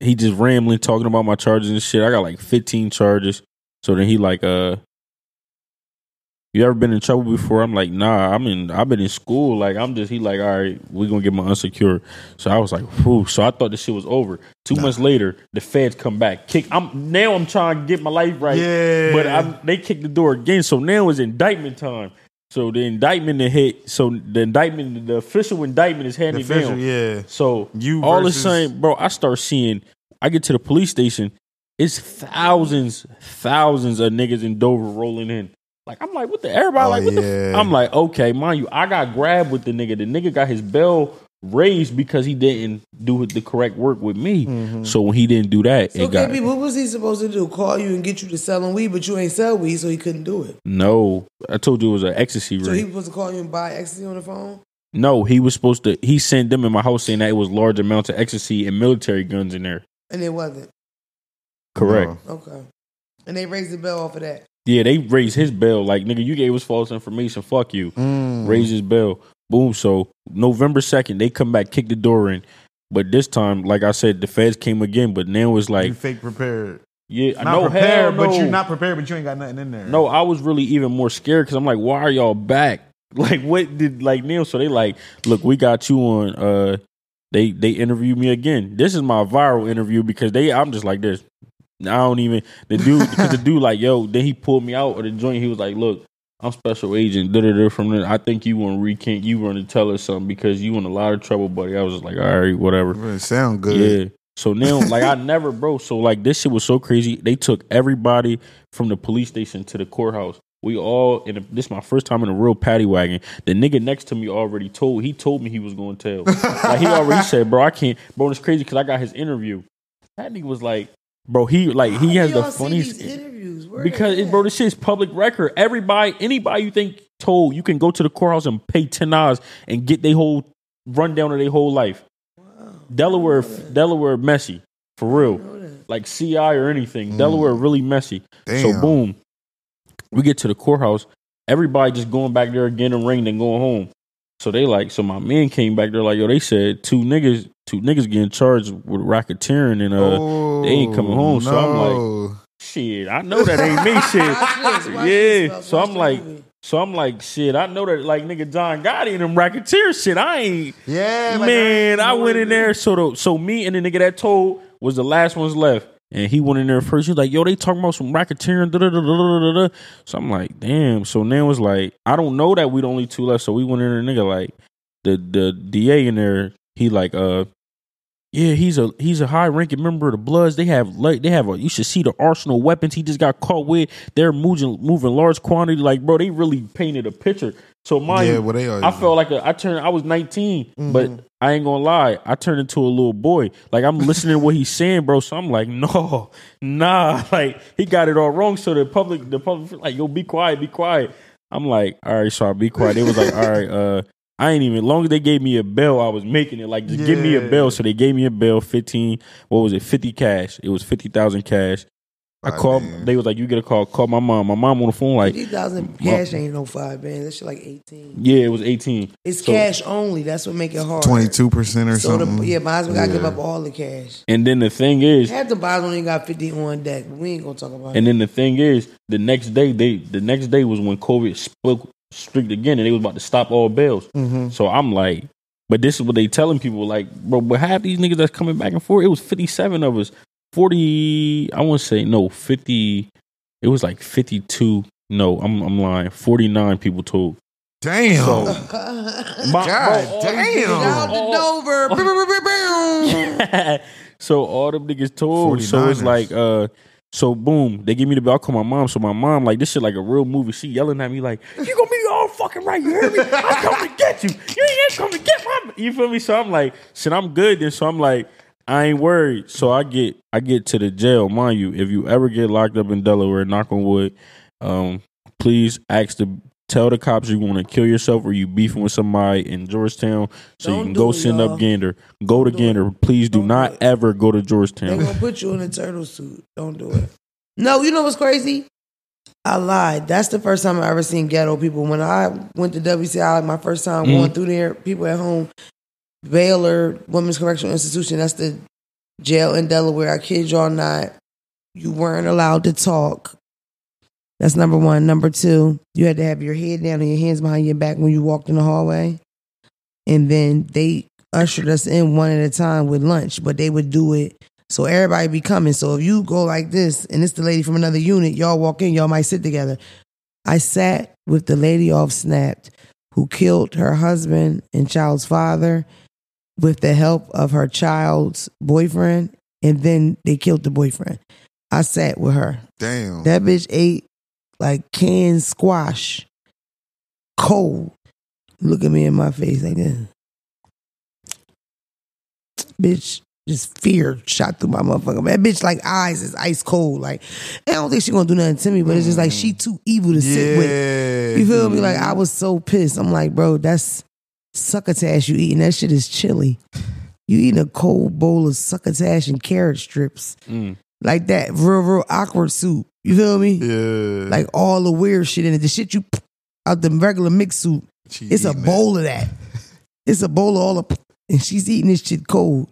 he just rambling talking about my charges and shit. I got like 15 charges. So then he like, uh, you ever been in trouble before? I'm like, nah, I'm in, I've been in school. Like, I'm just, he like, all right, we gonna get my unsecured. So I was like, whew. So I thought this shit was over. Two months later, the feds come back. Kick, I'm, now I'm trying to get my life right. Yeah. But I'm, they kicked the door again. So now it's indictment time. So the indictment that hit, so the indictment, the official indictment is the handed official, down. yeah. So You all of a versus- sudden, bro, I start seeing. I get to the police station. It's thousands, thousands of niggas in Dover rolling in. Like I'm like, what the everybody Oh, like? What the? yeah. F-? I'm like, okay, mind you, I got grabbed with the nigga. The nigga got his bell raised because he didn't do the correct work with me. Mm-hmm. So when he didn't do that, So it got KP, what was he supposed to do? Call you and get you to selling weed, but you ain't sell weed, so he couldn't do it. no. I told you it was an ecstasy So he was supposed to call you and buy ecstasy on the phone. no, he was supposed to. He sent them in my house saying that it was large amounts of ecstasy and military guns in there. And it wasn't. Correct. No. Okay. And they raised the bill off of that. Yeah, they raised his bill. Like, nigga, you gave us false information. Fuck you. Mm. Raise his bill. Boom. So November second, they come back, kick the door in. But this time, like I said, the feds came again. But now it's you like, fake prepared. yeah, Not no, prepared, hell but you're not prepared, but you ain't got nothing in there. No, I was really even more scared because I'm like, why are y'all back? Like, what did like Neil? So they like, look, we got you on. uh They they interviewed me again. This is my viral interview because they. I'm just like this. I don't even the dude because the dude like yo. Then he pulled me out of the joint. He was like, look. I'm special agent. Da, da, da, from there, I think you want to recant. You want to tell us something because you in a lot of trouble, buddy. I was just like, all right, whatever. It sound good. Yeah. So now, like, I never, bro. So like, this shit was so crazy. They took everybody from the police station to the courthouse. We all, and this is my first time in a real paddy wagon. The nigga next to me already told. He told me he was going to tell. like he already said, bro, I can't. Bro, it's crazy because I got his interview. That nigga was like, bro, he like he How has the funniest. these interviews. Where Because it, bro, at? this shit's public record. Everybody, anybody you think told, you can go to the courthouse and pay ten dollars and get their whole rundown of their whole life. Delaware, Delaware, messy for real. Like CI or anything, hmm. Delaware really messy. So boom, we get to the courthouse. Everybody just going back there again and ring, then going home. So they like, so my man came back there like, yo, they said two niggas, two niggas getting charged with racketeering and uh, they ain't coming home. So I'm like, shit, I know that ain't me. Shit, this, watch this, yeah. So I'm like, so I'm like, shit, I know that like nigga John Gotti and them racketeer shit. I ain't yeah, like, man. ain't I know went in it there. is. So the, so me and the nigga that told was the last ones left. And he went in there first. He was like, yo, they talking about some racketeering. Da, da, da, da, da, da, da. So I'm like, damn. So now it's like, I don't know that we the only two left. So we went in there, nigga, like the the DA in there, he like, uh, yeah, he's a he's a high ranking member of the Bloods. They have like they have a you should see the arsenal weapons he just got caught with. They're moving moving large quantity. Like, bro, they really painted a picture. So my Yeah, well, they are. I felt like a, I turned. I was 19, but I ain't gonna lie. I turned into a little boy. Like I'm listening to what he's saying, bro. So I'm like, no, nah. Like he got it all wrong. So the public, the public, like, yo, be quiet, be quiet. I'm like, all right, so I be quiet. It was like, all right, uh, I ain't even. Long as they gave me a bill, I was making it. Like, just give me a Yeah. bill. So they gave me a bill, 15. What was it? 50 cash. It was 50,000 cash. I called. damn. They was like, you get a call. Call my mom. My mom on the phone. Like, Fifty thousand cash ain't no five bands. That shit like eighteen. yeah, it was 18. It's So- cash only. That's what make it hard. twenty two percent or So something. the, yeah, might as well gotta give up all the cash. And then the thing is, Half the bars only got fifty on deck. We ain't gonna talk about And it. then the thing is, the next day they the next day was when COVID spoke streaked again, and they was about to stop all bails. So I'm like, but this is what they telling people, like, bro, but half these niggas that's coming back and forth, it was 57 of us, 40. I want to say no, 50. It was like fifty two. No, I'm I'm lying. Forty nine people told. Damn. So, my, God bro, damn. these niggas- Shout out to Dover. Bow, bow, bow, bow, bow. so all them niggas told. So it's like, uh, so boom, they give me the bill. I call my mom. So my mom, like, this shit like a real movie. She yelling at me like, "You gonna be all fucking right? You hear me? I'm coming to get you. You ain't coming to get my." You feel me? So I'm like, shit, I'm good. Then so I'm like, I ain't worried. So I get, I get to the jail, mind you. If you ever get locked up in Delaware, knock on wood, um, please ask the. Tell the cops you want to kill yourself or you beefing with somebody in Georgetown, so you Don't can go it, send y'all. up Gander. Go to Don't do Gander. Please do Don't do not it. ever go to Georgetown. They Georgetown. gonna put you in a turtle suit. Don't do it. No, you know what's crazy? I lied. That's the first time I ever seen ghetto people. When I went to WCI, my first time Mhm. going through there, people at home, Baylor Women's Correctional Institution, that's the jail in Delaware. I kid y'all not. You weren't allowed to talk. That's number one. Number two, you had to have your head down and your hands behind your back when you walked in the hallway. And then they ushered us in one at a time with lunch, but they would do it so everybody be coming. So if you go like this and it's the lady from another unit, y'all walk in, y'all might sit together. I sat with the lady off Snapped who killed her husband and child's father with the help of her child's boyfriend, and then they killed the boyfriend. I sat with her. Damn. That bitch ate like canned squash, cold. Look at me in my face like this. Bitch, just fear shot through my motherfucker. That bitch like eyes is ice cold. Like I don't think she gonna do nothing to me, but it's just like she too evil to sit with. You feel me? Like I was so pissed. I'm like, bro, that's succotash you eating. That shit is chili. You eating a cold bowl of succotash and carrot strips. Mm. Like that real, real awkward soup. You feel me? Yeah. Like all the weird shit in it. The shit you out the regular mix soup. She It's a bowl of that. It's a bowl of all the and she's eating this shit cold.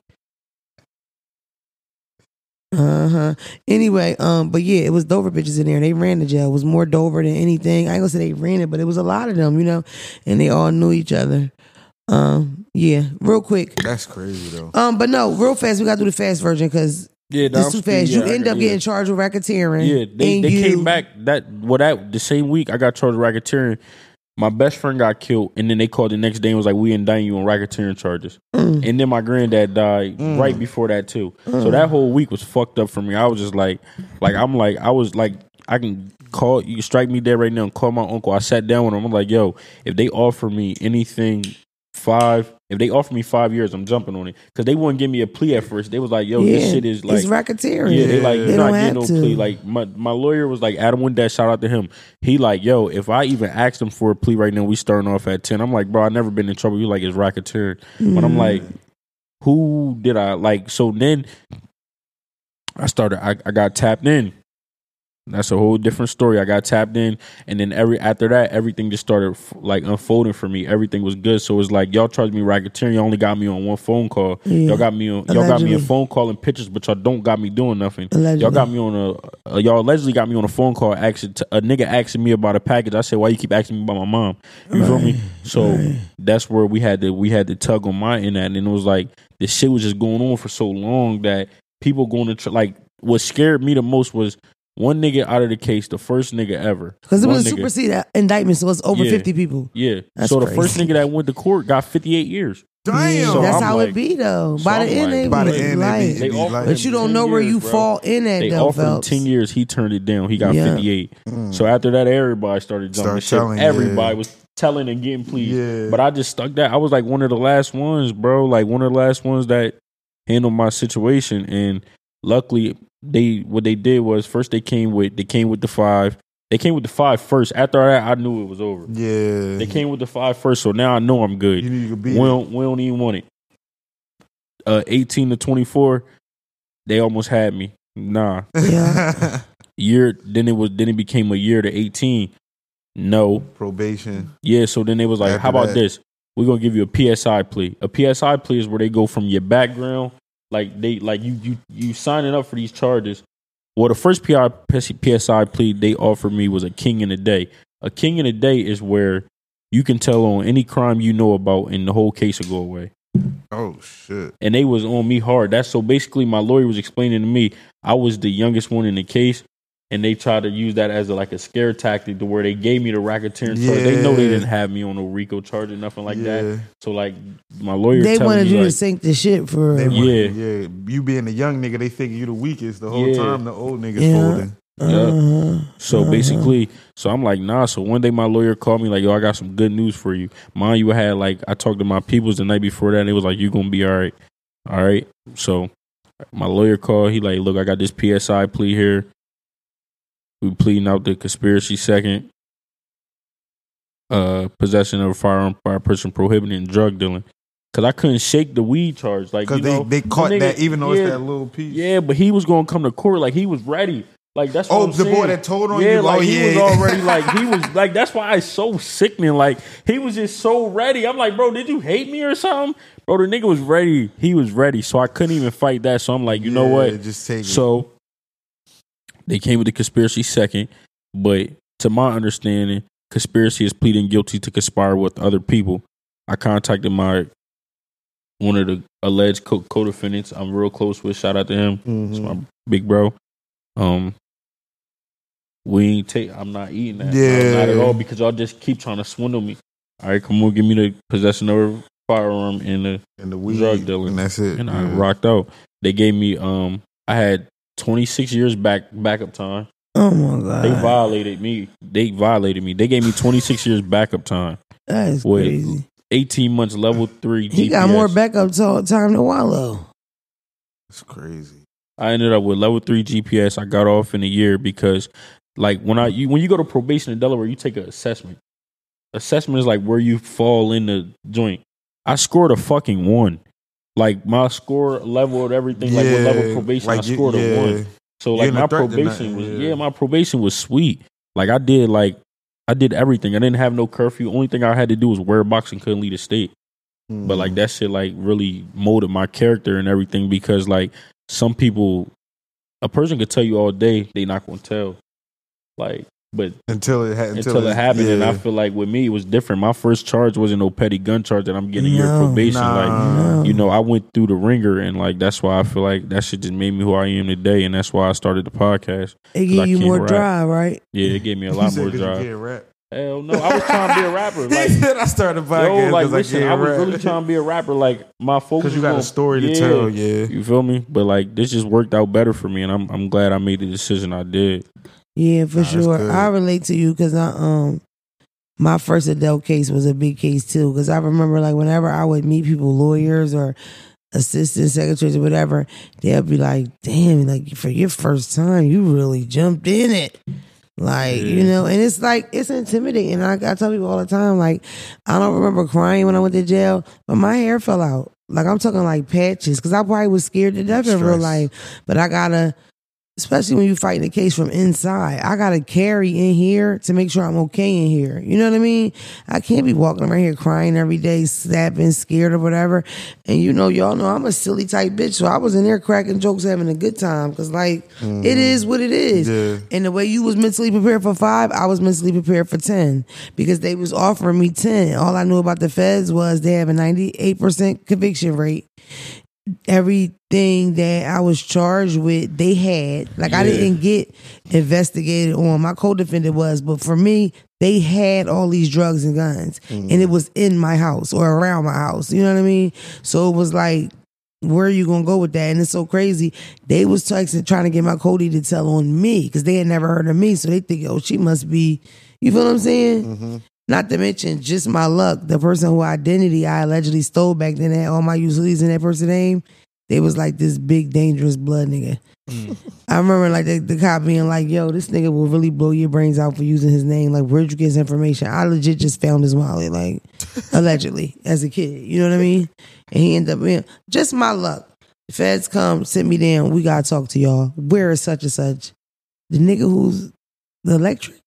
Uh-huh. Anyway, um, but yeah, it was Dover bitches in there. They ran the jail. It was more Dover than anything. I ain't gonna say they ran it, but it was a lot of them, you know, and they all knew each other. Um, yeah, real quick. That's crazy though. Um, but no, real fast, we gotta do the fast version because Yeah, this too fast. you end up getting charged with racketeering. Yeah, they, they you- came back that well that the same week I got charged with racketeering. My best friend got killed, and then they called the next day and was like, "We indicting you on racketeering charges." Mm. And then my granddad died right before that too. So that whole week was fucked up for me. I was just like, like I'm like I was like I can call you can strike me dead right now and call my uncle. I sat down with him. I'm like, yo, if they offer me anything five, if they offer me five years, I'm jumping on it because they wouldn't give me a plea at first. They was like, yo, this shit is like it's racketeering. yeah, they like They you're don't getting no have to. plea. Like my my lawyer was like Adam Windass, shout out to him. He like, yo, if I even asked him for a plea right now, we starting off at ten. I'm like, bro, I never been in trouble. You like it's racketeering, but I'm like, mm. who did I like? So then I started. I, I got tapped in. That's a whole different story. I got tapped in, and then every after that, everything just started f- like unfolding for me. Everything was good. So it was like y'all charged me racketeering. Y'all only got me on one phone call. Yeah. Y'all got me on. Y'all got me a phone call and pictures, but y'all don't got me doing nothing. Y'all Allegedly. got me on a. Uh, y'all allegedly got me on a phone call. Asking t- a nigga asking me about a package. I said, why you keep asking me about my mom? You feel me? So that's where we had to we had to tug on my end at, and it was like this shit was just going on for so long that people going to tr- like what scared me the most was one nigga out of the case, the first nigga ever. Because it One was a nigga- supersede indictment, so it's over Yeah. 50 people. Yeah. That's so the crazy. first nigga that went to court got 58 years. Damn. So That's I'm how like- it be though. so By I'm the end, like- they By the end, light. they be, it be offered like, But you don't know where years, you bro. fall in at They though, offered him 10 years. He turned it down. He got Yeah. 58. Mm. So after that, everybody started jumping Start shit. telling, Everybody yeah. was telling and getting pleased. Yeah. But I just stuck that. I was like one of the last ones, bro. Like one of the last ones that handled my situation. And luckily, they what they did was first they came with they came with the five. They came with the five first. After that, I knew it was over. yeah. They came with the five first, so now I know I'm good. You need to We don't, we don't even want it. Uh, 18 to 24, they almost had me. Nah, Yeah. year. Then it was. Then it became a year to 18. No, Probation. yeah. So then they was like, After "How about that- this? We're gonna give you a PSI plea. A PSI plea is where they go from your background, like they like you you you signing up for these charges. Well, the first PI, PSI plea they offered me was a king in a day. A king in a day is where you can tell on any crime you know about, and the whole case will go away. Oh shit. And they was on me hard. That's so basically my lawyer was explaining to me I was the youngest one in the case. And they tried to use that as a, like a scare tactic to where they gave me the racketeering charge. They know they didn't have me on no RICO charge or nothing like Yeah. that. So like my lawyer, They wanted me, you to sink the shit for They real. want- Yeah. yeah. You being a young nigga, they think you the weakest the whole Yeah. time. The old niggas Yeah. folding. Uh-huh. So basically, so I'm like, nah. So one day my lawyer called me like, yo, I got some good news for you. Mind you, I had like I talked to my peoples the night before that, and it was like, you gonna be all right, all right. So my lawyer called. He like, look, I got this PSI plea here. We pleading out the conspiracy second, uh, possession of a firearm by a person prohibiting drug dealing. Cause I couldn't shake the weed charge, like Because you they, know, they the caught nigga- that even though yeah, it's that little piece. yeah, but he was gonna come to court like he was ready. Like that's what Oh, the boy that told on yeah, you? like Oh, he yeah. was already like he was like that's why it's so sickening. Like he was just so ready. I'm like, bro, did you hate me or something? Bro, the nigga was ready. He was ready, so I couldn't even fight that. So I'm like, you know what? Just take it. They came with the conspiracy second, but to my understanding, conspiracy is pleading guilty to conspire with other people. I contacted my one of the alleged co- co-defendants. I'm real close with. Shout out to him. It's Mhm. my big bro. Um, we ain't take. I'm not eating that. Yeah. not at all because y'all just keep trying to swindle me. All right, come on, give me the possession of a firearm and the and the weed, drug dealing. and that's it. and I rocked out. They gave me um I had 26 years back backup time. Oh my god, They violated me. They violated me. They gave me 26 years backup time. that is Wait. crazy. 18 months level 3 He GPS. got more backup to- time than Wallo. It's crazy. I ended up with level 3 GPS. I got off in a year because like when I you when you go to probation in Delaware, you take an assessment. Assessment is like where you fall in the joint. I scored a fucking 1. Like my score level and everything like with level probation I like you- scored a 1. So like my a threat to probation was yeah. yeah. my probation was sweet. Like I did like I did everything. I didn't have no curfew. Only thing I had to do was wear a box and couldn't leave the state. But Mm. like that shit like really molded my character and everything because like some people a person could tell you all day they not gonna tell. Like but until it ha- until, it it's- happened and. I feel like with me it was different. My first charge wasn't no petty gun charge that I'm getting your probation. Nah. Like No. you know, I went through the ringer and like that's why I feel like that shit just made me who I am today and that's why I started the podcast. It gave give you more rap. drive, right? Yeah, it gave me a lot said more 'cause you drive. Hell no, I was trying to be a rapper. he Like said I started a yo, like because I listen, I was rap. really trying to be a rapper. Like my focus because you got on- a story to tell. Yeah, You feel me? But like this just worked out better for me, and I'm I'm glad I made the decision I did. Yeah, for Nah, sure. I relate to you because I um my first adult case was a big case too. Because I remember like whenever I would meet people, lawyers or assistant secretaries or whatever, they'd be like, "Damn, like for your first time, you really jumped in it." Like you know, and it's like it's intimidating. I, I tell people all the time, like I don't remember crying when I went to jail, but my hair fell out. Like I'm talking like patches because I probably was scared to death in real life. But I gotta especially when you're fighting the case from inside. I gotta carry in here to make sure I'm okay in here. You know what I mean? I can't be walking around here crying every day, snapping, scared or whatever. And you know, y'all know I'm a silly type bitch, so I was in there cracking jokes, having a good time. Cause like it mm-hmm. is what it is. Yeah. And the way you was mentally prepared for five, I was mentally prepared for ten because they was offering me ten. All I knew about the feds was they have a ninety eight percent conviction rate everything that I was charged with, they had. Like I didn't get investigated on. My co-defendant was, but for me, they had all these drugs and guns, and mm-hmm. it was in my house or around my house. You know what I mean? So it was like. Where are you gonna go with that? And it's so crazy. They was texting, trying to get my Cody to tell on me because they had never heard of me. So they think, oh, she must be. You feel what I'm saying? Mm-hmm. Not to mention, just my luck. The person who identity I allegedly stole back then had all my utilities in that person's name. They was like this big dangerous blood nigga. Mm. I remember like the, the cop being like, "Yo, this nigga will really blow your brains out for using his name. Like, where'd you get his information? I legit just found his wallet, like allegedly as a kid. You know what I mean? And he ended up being just my luck. The feds come, sit me down. We gotta talk to y'all. Where is such and such? The nigga who's the electric,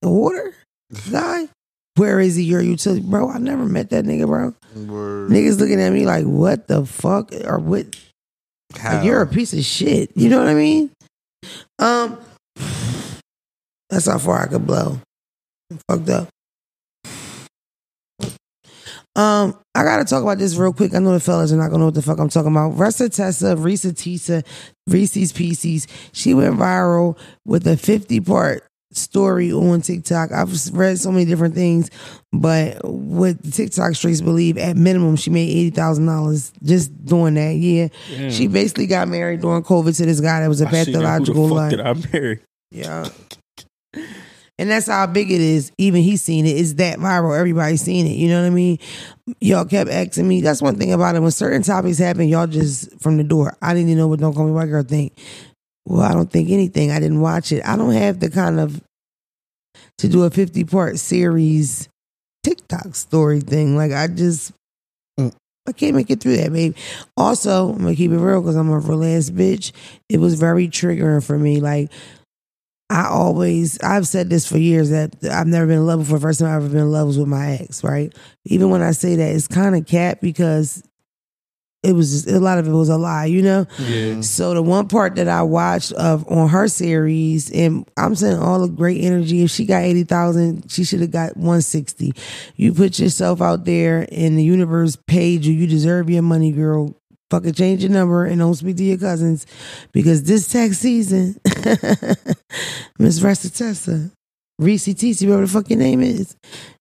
the water guy. Where is he? Your utility, bro? I never met that nigga, bro. Word. Niggas looking at me like, what the fuck? Or what? Like, you're a piece of shit. You know what I mean? Um, that's how far I could blow. I'm fucked up. Um, I gotta talk about this real quick. I know the fellas are not gonna know what the fuck I'm talking about. Ressa Tessa, Risa Tisa, Reese's Pieces. She went viral with a 50 part story on TikTok. I've read so many different things, but what TikTok streets believe, at minimum, she made eighty thousand dollars just doing that. Yeah, she basically got married during COVID to this guy that was a I seen that. Who the pathological liar. I marry? Yeah. And that's how big it is. Even he's seen it. It's that viral. Everybody's seen it. You know what I mean? Y'all kept asking me. That's one thing about it. When certain topics happen, y'all just from the door. I didn't even know what Don't Call Me White Girl think. Well, I don't think anything. I didn't watch it. I don't have the kind of to do a 50 part series TikTok story thing. Like I just mm. I can't make it through that, babe. Also, I'm gonna keep it real because I'm a real ass bitch. It was very triggering for me. Like I always, I've said this for years that I've never been in love before. The first time I've ever been in love was with my ex, right? Even when I say that, it's kind of cat because it was just, a lot of it was a lie, you know? Yeah. So the one part that I watched of on her series, and I'm saying all the great energy. If she got eighty thousand, she should have got one sixty. You put yourself out there, and the universe paid you. You deserve your money, girl. Fucking change your number and don't speak to your cousins because this tax season, Miss Tessa, Reese TC, whatever the fuck your name is,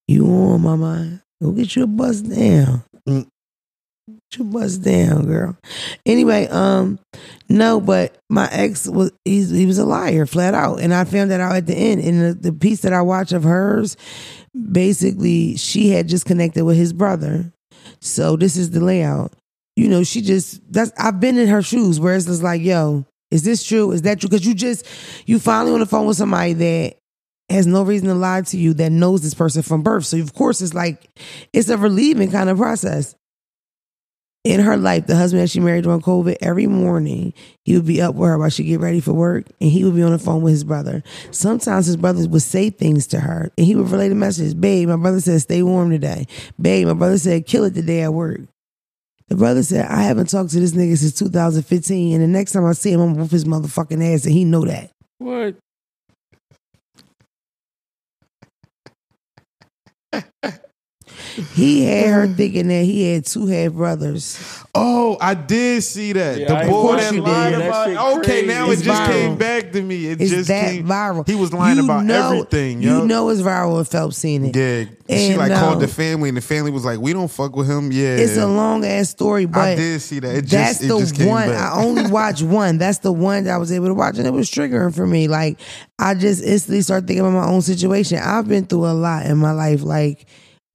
you on my mind. Go get you a bus down. Mm. Get your bus down, girl. Anyway, um, no, but my ex was he was a liar, flat out, and I found that out at the end. And the, the piece that I watched of hers, basically she had just connected with his brother. So this is the layout. You know, she just that's I've been in her shoes where it's just like, yo, is this true? Is that true? Because you just you finally on the phone with somebody that has no reason to lie to you that knows this person from birth. So of course it's like it's a relieving kind of process. In her life, the husband that she married during COVID, every morning he would be up with her while she get ready for work, and he would be on the phone with his brother. Sometimes his brothers would say things to her, and he would relay the message. Babe, my brother said stay warm today. Babe, my brother said kill it today at work. The brother said I haven't talked to this nigga since 2015, and the next time I see him, I'm whoop his motherfucking ass, and he know that. What? He had her thinking that he had two half brothers. Oh, I did see that. Yeah, the I boy watched that you lied did. About shit Okay, now crazy. it just viral. came back to me. It It's just that came viral. He was lying You about know- everything, You yo. know it's viral if Phelps seen it. Yeah. she like um, called the family and the family was like, We don't fuck with him. Yeah. It's a long ass story, but I did see that. It just that's it the just came one. back. I only watched one. That's the one that I was able to watch, and it was triggering for me. Like I just instantly started thinking about my own situation. I've been through a lot in my life, like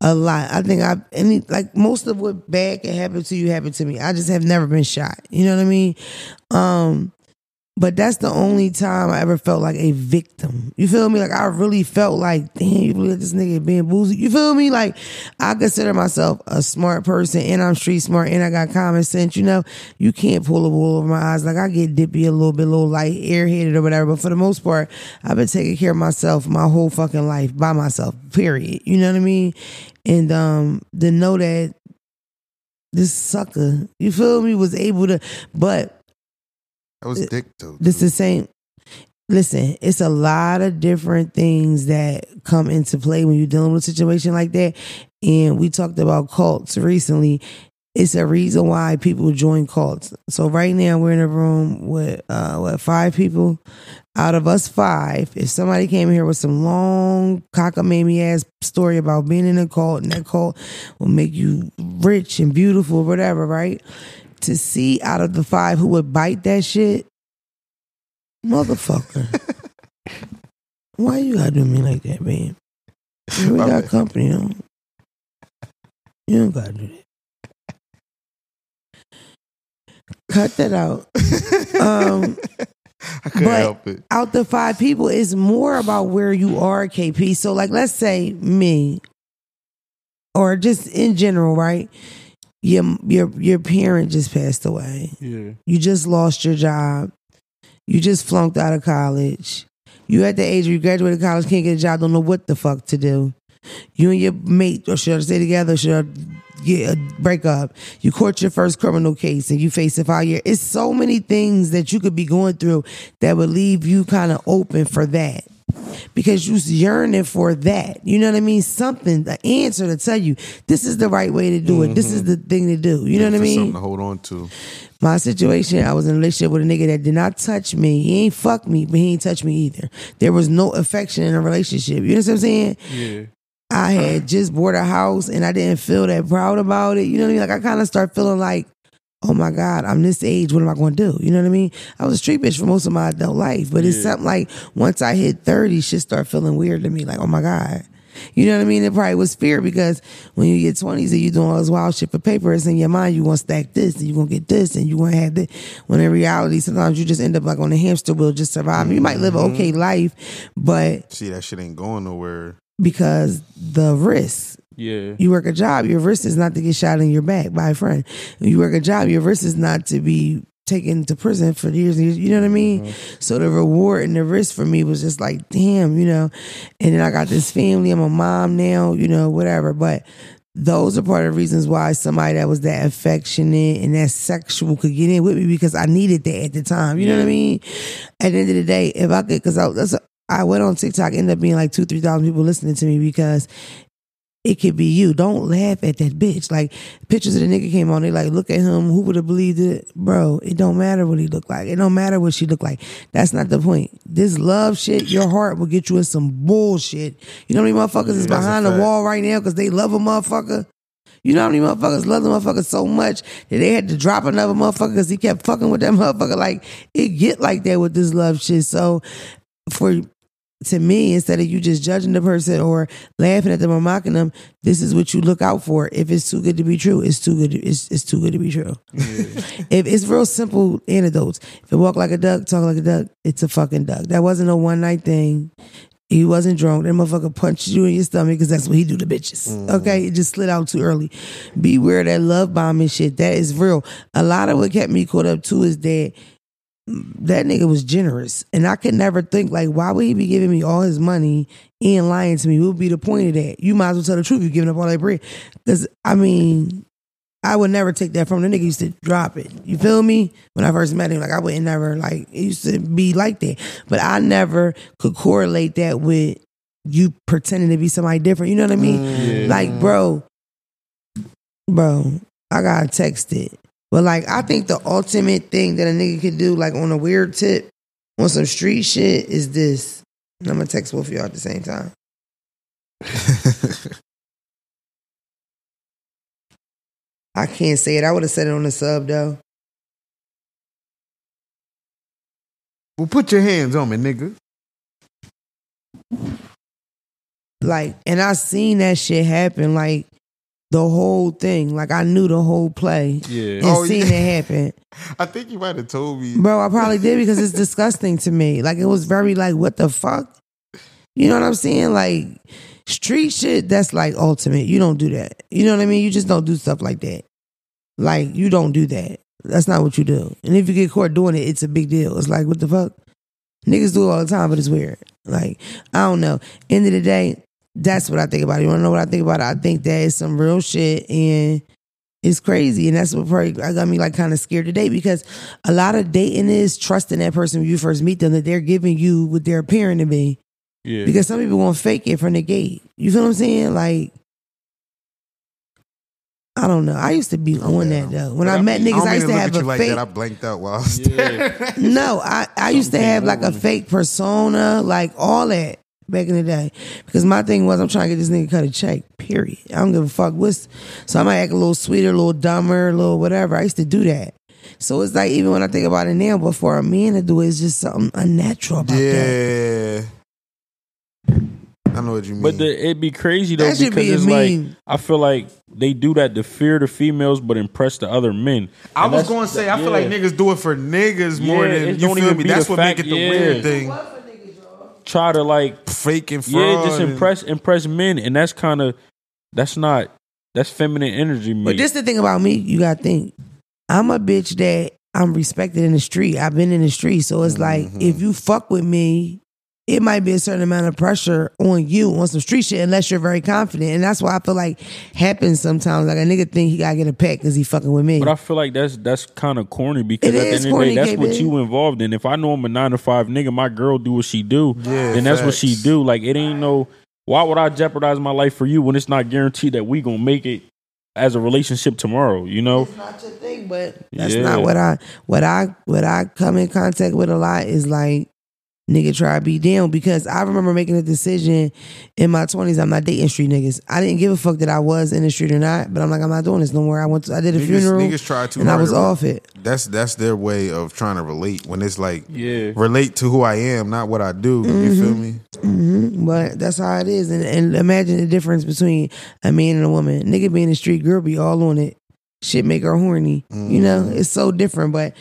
a lot. I think I've any like most of what bad can happen to you happened to me. I just have never been shot. You know what I mean? Um, but that's the only time I ever felt like a victim. You feel me? Like I really felt like, damn, you let this nigga being boozy. You feel me? Like I consider myself a smart person and I'm street smart and I got common sense. You know, you can't pull a wool over my eyes. Like I get dippy a little bit, a little light, airheaded or whatever. But for the most part, I've been taking care of myself my whole fucking life by myself. Period. You know what I mean? And um, to know that this sucker, you feel me, was able to, but That was dick this the same. Listen, it's a lot of different things that come into play when you're dealing with a situation like that. And we talked about cults recently. It's a reason why people join cults. So right now we're in a room with uh what five people. Out of us five, if somebody came here with some long cockamamie ass story about being in a cult and that cult will make you rich and beautiful, whatever, right? To see out of the five who would bite that shit, Motherfucker. Why you gotta do me like that, man? We My got bad. company, you don't gotta do that. Cut that out. Um, I couldn't help it. out the five people, it's more about where you are, KP. So, like, let's say me, or just in general, right? Your your your parent just passed away. Yeah. You just lost your job. You just flunked out of college. You at the age where you graduated college, can't get a job, don't know what the fuck to do. You and your mate, or should I stay together? Should I get a break up? You court your first criminal case and you face a five year. It's so many things that you could be going through that would leave you kind of open for that. Because you yearning for that. You know what I mean? Something, the answer to tell you this is the right way to do it. This is mm-hmm. the thing to do. You know what I mean? Something to hold on to. my situation, I was in a relationship with a nigga that did not touch me. He ain't fuck me, but he ain't touch me either. There was no affection in a relationship. You know what I'm saying? Yeah. I had just bought a house and I didn't feel that proud about it. You know what I mean? Like I kind of start feeling like, oh my God, I'm this age. What am I going to do? You know what I mean? I was a street bitch for most of my adult life, but it's something like once I hit 30, shit start feeling weird to me. Like, oh my God. You know what I mean? It probably was fear because when you get 20s and you doing all this wild shit for paper, it's in your mind, you want to stack this and you're going to get this and you going to have this. When in reality, sometimes you just end up like on a hamster wheel, just surviving. You might live an mm-hmm. okay life, but See, that shit ain't going nowhere. because the risk, Yeah. you work a job, your risk is not to get shot in your back by a friend. You work a job, your risk is not to be taken to prison for years and years. You know what I mean? Mm-hmm. So the reward and the risk for me was just like, damn, you know. And then I got this family. I'm a mom now, you know, whatever. But those are part of the reasons why somebody that was that affectionate and that sexual could get in with me because I needed that at the time. You know what I mean? At the end of the day, if I could, because I, that's I went on TikTok, ended up being like two, three thousand people listening to me because it could be you. Don't laugh at that bitch. Like pictures of the nigga came on, they like, look at him. Who would have believed it, bro? It don't matter what he looked like. It don't matter what she looked like. That's not the point. This love shit, your heart will get you in some bullshit. You know how many motherfuckers is behind the wall right now because they love a motherfucker. You know how many motherfuckers love the motherfucker so much that they had to drop another motherfucker because he kept fucking with that motherfucker. Like it get like that with this love shit. So for to me, instead of you just judging the person or laughing at them or mocking them, this is what you look out for. If it's too good to be true, it's too good. To, it's it's too good to be true. if it's real simple antidotes. If it walk like a duck, talk like a duck, it's a fucking duck. That wasn't a one night thing. He wasn't drunk. That motherfucker punched you in your stomach because that's what he do to bitches. Mm. Okay, it just slid out too early. Beware that love bombing shit. That is real. A lot of what kept me caught up too is that that nigga was generous. And I could never think, like, why would he be giving me all his money and lying to me? What would be the point of that? You might as well tell the truth. You're giving up all that bread. Because, I mean, I would never take that from the nigga. Used to drop it. You feel me? When I first met him, like I would never like it used to be like that. But I never could correlate that with you pretending to be somebody different. You know what I mean? Mm, like, bro, bro, I got texted. But like, I think the ultimate thing that a nigga could do, like on a weird tip, on some street shit, is this. And I'm gonna text both of y'all at the same time. I can't say it. I would have said it on the sub though. Well, put your hands on me, nigga. Like, and I seen that shit happen. Like the whole thing. Like I knew the whole play. Yeah. And Oh, seen yeah. it happen. I think you might have told me. Bro, I probably did because it's disgusting to me. Like it was very like, what the fuck? You know what I'm saying? Like street shit, that's like ultimate. You don't do that. You know what I mean? You just don't do stuff like that. Like you don't do that. That's not what you do. And if you get caught doing it, it's a big deal. It's like, what the fuck? Niggas do it all the time, but it's weird. Like, I don't know. End of the day, that's what I think about it. You wanna know what I think about it? I think that is some real shit and it's crazy. And that's what probably got me like kind of scared today because a lot of dating is trusting that person when you first meet them that they're giving you what they're appearing to be. Yeah. Because some people gonna fake it from the gate. You feel what I'm saying? Like I don't know. I used to be on that though. When I, met niggas, don't I used to to have a like fake. that. I blanked out while I was Yeah. No, I, I used to have like a fake persona, like all that back in the day. Because my thing was I'm trying to get this nigga cut a check. Period. I don't give a fuck what's so I might act a little sweeter, a little dumber, a little whatever. I used to do that. So it's like even when I think about it now, but for a man to do it, it's just something unnatural about that. Yeah. I know what you mean. But the, it'd be crazy though That because be it's meme. like I feel like they do that to fear the females but impress the other men. I And was going to say, I feel like niggas do it for niggas more than you don't feel me. That's what fact, make it the yeah. weird thing. Try to like Fake and fraud. yeah, just and- impress impress men, and that's kind of that's not that's feminine energy. Me. But this the thing about me, you gotta think. I'm a bitch that I'm respected in the street. I've been in the street. So it's like Mm-hmm. if you fuck with me, it might be a certain amount of pressure on you on some street shit unless you're very confident. And that's why I feel like happens sometimes. Like a nigga think he gotta get a pet because he fucking with me. But I feel like that's that's kind of corny because It at the is end of the day, corny, that's what KP. you involved in. If I know I'm a nine to five nigga, my girl do what she do, Yeah, then that's what she do. Like it ain't no. Why would I jeopardize my life for you when it's not guaranteed that we gonna make it as a relationship tomorrow? You know? It's not your thing, but that's Yeah. not what I what I what I come in contact with a lot is like nigga try to be down because I remember making a decision in my twenties. I'm not dating street niggas. I didn't give a fuck that I was in the street or not, but I'm like I'm not doing this no more. I went to, I did a Niggas- funeral niggas try to, and I was to- off it. That's that's their way of trying to relate when it's like Yeah. relate to who I am, not what I do. You feel me? hmm But that's how it is. And, and imagine the difference between a man and a woman. Nigga being a street girl be all on it. Shit make her horny. You know, it's so different. But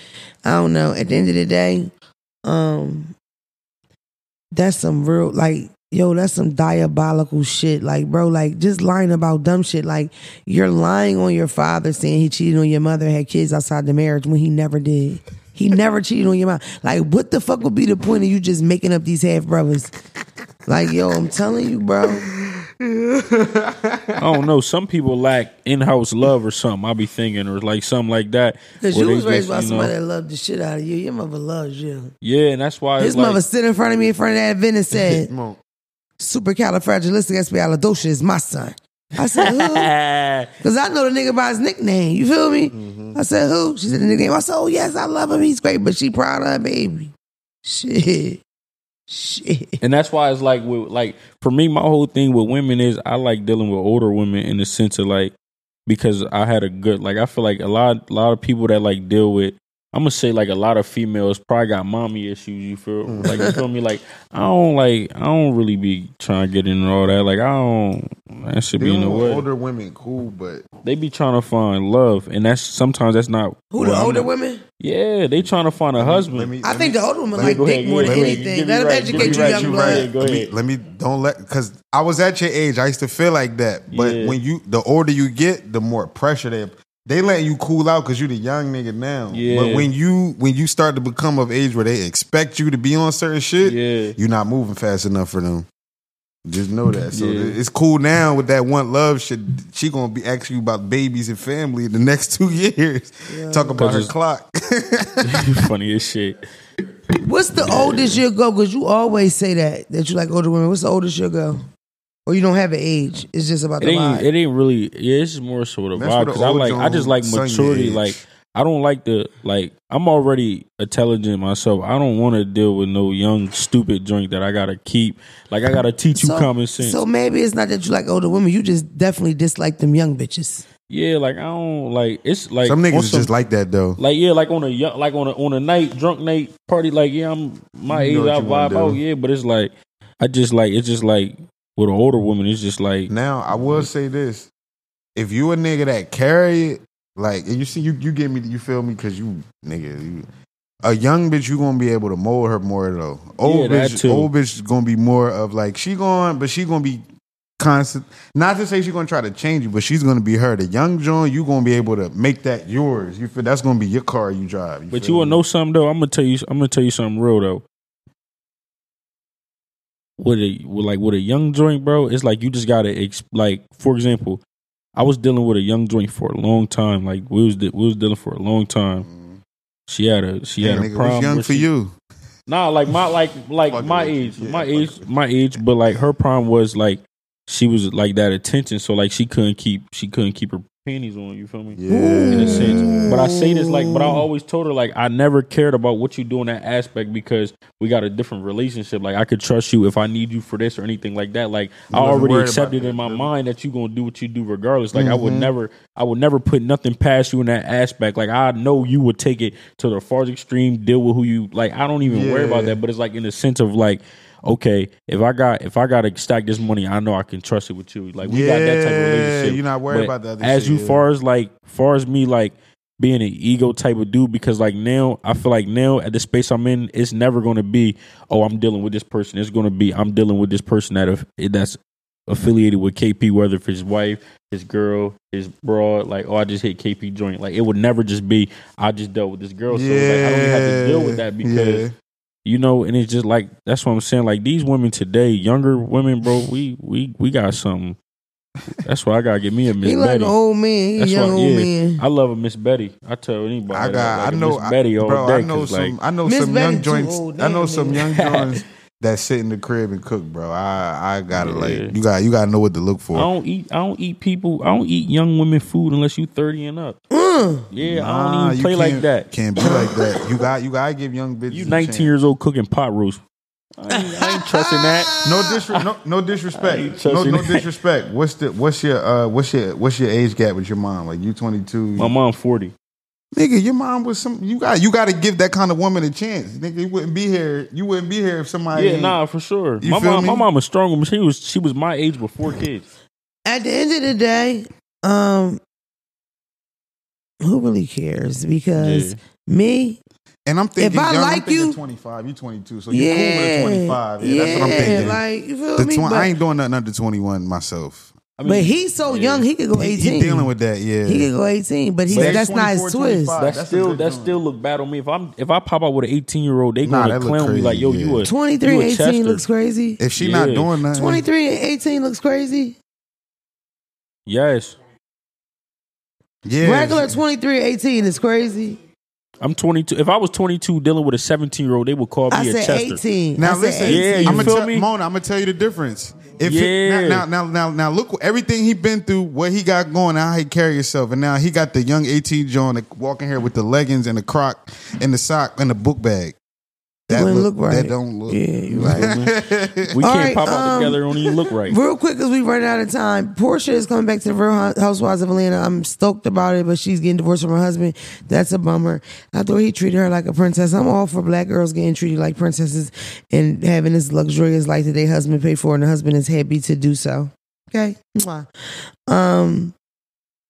I don't know. At the end of the day, um, that's some real like yo, that's some diabolical shit. Like, bro, like just lying about dumb shit. Like you're lying on your father saying he cheated on your mother, had kids outside the marriage when he never did. He never cheated on your mom. Like, what the fuck would be the point of you just making up these half brothers? Like, yo, I'm telling you, bro. I don't know. Some people lack in house love or something. I'll be thinking or like something like that. Because you was raised just, by you know- somebody that loved the shit out of you. Your mother loves you. Yeah, and that's why His it's like, mother stood in front of me in front of that event and said, Come on. supercalifragilisticexpialidocious is my son. I said, who? Because I know the nigga by his nickname. You feel me? Mm-hmm. I said, who? She said the nickname. I said, oh, yes, I love him. He's great, but she proud of her baby. Shit. Shit. and that's why it's like with like for me, my whole thing with women is I like dealing with older women in the sense of like because I had a good like I feel like a lot a lot of people that like deal with I'm gonna say like a lot of females probably got mommy issues. You feel like you feel me? Like I don't like I don't really be trying to get into all that. Like I don't that should be in the way. older women, cool, but They be trying to find love, and that's sometimes that's not Who, the older not- women? Yeah, they trying to find a husband. let me. I let think me- the older women like go dick ahead, more go than ahead, anything. give me Let them right, educate you, me right, young you blood. right. Go let me, ahead. let me don't let because I was at your age. I used to feel like that, but Yeah. when you the older you get, the more pressure they they letting you cool out because you're the young nigga now. Yeah. But when you when you start to become of age where they expect you to be on certain shit, Yeah. you're not moving fast enough for them. Just know that. So Yeah. it's cool now with that one love shit. She gonna be asking you about babies and family in the next two years. Talk about her clock. Funny as shit. What's the oldest you'll go? Because you always say that, that you like older women. What's the oldest you'll go? Or you don't have an age. It's just about It the ain't. vibe. It ain't really. Yeah, it's just more so the That's vibe what the because I old like. I just like Jones maturity. age. Like I don't like the like. I'm already intelligent myself. I don't want to deal with no young stupid drink that I gotta keep. Like I gotta teach you common sense. So maybe it's not that you like older women. You just definitely dislike them young bitches. yeah, like I don't like. It's like Some niggas on is just like that though. Like yeah, like on a young, like on a on a night drunk night party. Like yeah, I'm my You know age. I what you wanna vibe out. Yeah, but it's like I just like it's just like with an older woman. It's just like Now I will say this: if you a nigga that carry it, like and you see you you get me, you feel me? Because you nigga, you, a young bitch, you gonna be able to mold her more though. Old Yeah, bitch, old bitch is gonna be more of like she going, but she gonna be constant. Not to say she's gonna try to change you, but she's gonna be her. The young John, you gonna be able to make that yours. You feel that's gonna be your car you drive. But you wanna know something though? I'm gonna tell you. I'm gonna tell you something real though. With a with like with a young joint, bro, it's like you just gotta ex- like. For example, I was dealing with a young joint for a long time. Like we was de- we was dealing for a long time. Mm-hmm. She had a she Hey, had a problem. young for she- you? Nah, like my like like my age, Yeah, my age, my age. But like her problem was like she was like that attention, so like she couldn't keep she couldn't keep her panties on. You feel me? Yeah. In a sense, but I say this like, but I always told her like I never cared about what you do in that aspect because we got a different relationship. Like I could trust you if I need you for this or anything like that. Like I already accepted about in my that. mind that you gonna do what you do regardless. Like I would Mhm. never, I would never put nothing past you in that aspect. Like I know you would take it to the farthest extreme, deal with who you like. I don't even worry about that. But it's like in the sense of like, okay, if I got if I got to stack this money, I know I can trust it with you. Like we got that type of relationship. you're not worried But about the other As shit, you yeah. far as like far as me like being an ego type of dude because like now I feel like now at the space I'm in, it's never going to be oh I'm dealing with this person. It's going to be I'm dealing with this person that that's affiliated with KP, whether if his wife, his girl, his broad, like oh I just hit KP joint. Like it would never just be I just dealt with this girl. So like I don't have to deal with that because Yeah. You know, and it's just like that's what I'm saying. Like these women today, younger women, bro, we we we got something. That's why I gotta get me a Miss He like Betty. an old man. He That's young why, old yeah. man. I love a Miss Betty. I tell anybody. I that, got. like I a know. Miss Betty all bro, day. I know 'cause, some. like, I know Miss some Betty young joints. old, I know some young joints that sit in the crib and cook, bro. I I gotta Yeah. like you got you gotta know what to look for. I for. don't eat. I don't eat people. I don't eat young women food unless you thirty and up. Mm. Yeah, I don't even you play like can't- that. Can't be like that. You got you gotta give young bitches. You a 19 chance. years old cooking pot roast. I ain't, I ain't trusting that. No, disre- no, no disrespect. No, no disrespect. What's the what's your uh what's your what's your age gap with your mom? Like you twenty two. My mom 40. Nigga, your mom was some. You got you got to give that kind of woman a chance. Nigga, you wouldn't be here. You wouldn't be here if somebody. Yeah, nah, for sure. My mom, me? my mom was strong. She was she was my age before kids. At the end of the day, um, who really cares? Because Yeah. me, And I'm thinking, If I young, I'm like thinking you- 25. You're 22, so you yeah, cool with 25. Yeah, yeah, that's what I'm thinking. Like you feel The me? twen- but, I ain't doing nothing under 21 myself. I but he's so yeah. young, he could go He, eighteen. he dealing with that. Yeah, He could go eighteen, but he's But that's not his 24, twist. 25. that that's still that joint. still look bad on me. If I'm if I pop out with an 18 year old, they Nah, gonna that clown me like, yo, crazy, you yeah. a 23 you a 18 Chester. looks crazy. If she not doing nothing, 23 and 18 looks crazy. Yes, yeah, Regular 23 18 is crazy. I'm 22. If I was 22 dealing with a 17 year old, they would call me I a said Chester. 18. Now I said listen, 18. Yeah, you I'm feel gonna me? Mona, I'm gonna tell you the difference. If Yeah. it, now, now, now, now, look everything he been through, what he got going, how he carry himself, and now he got the young 18 John that walking here with the leggings and the croc and the sock and the book bag. It wouldn't look right. That don't look. Yeah, you're right. We can't right, pop out um, together. Don't even look right. Real quick, as we run out of time, Porsha is coming back to the Real Housewives of Atlanta. I'm stoked about it, but she's getting divorced from her husband. That's a bummer. I thought he treated her like a princess. I'm all for black girls getting treated like princesses and having this luxurious life that their husband paid for, and the husband is happy to do so. Okay. Mwah. Um,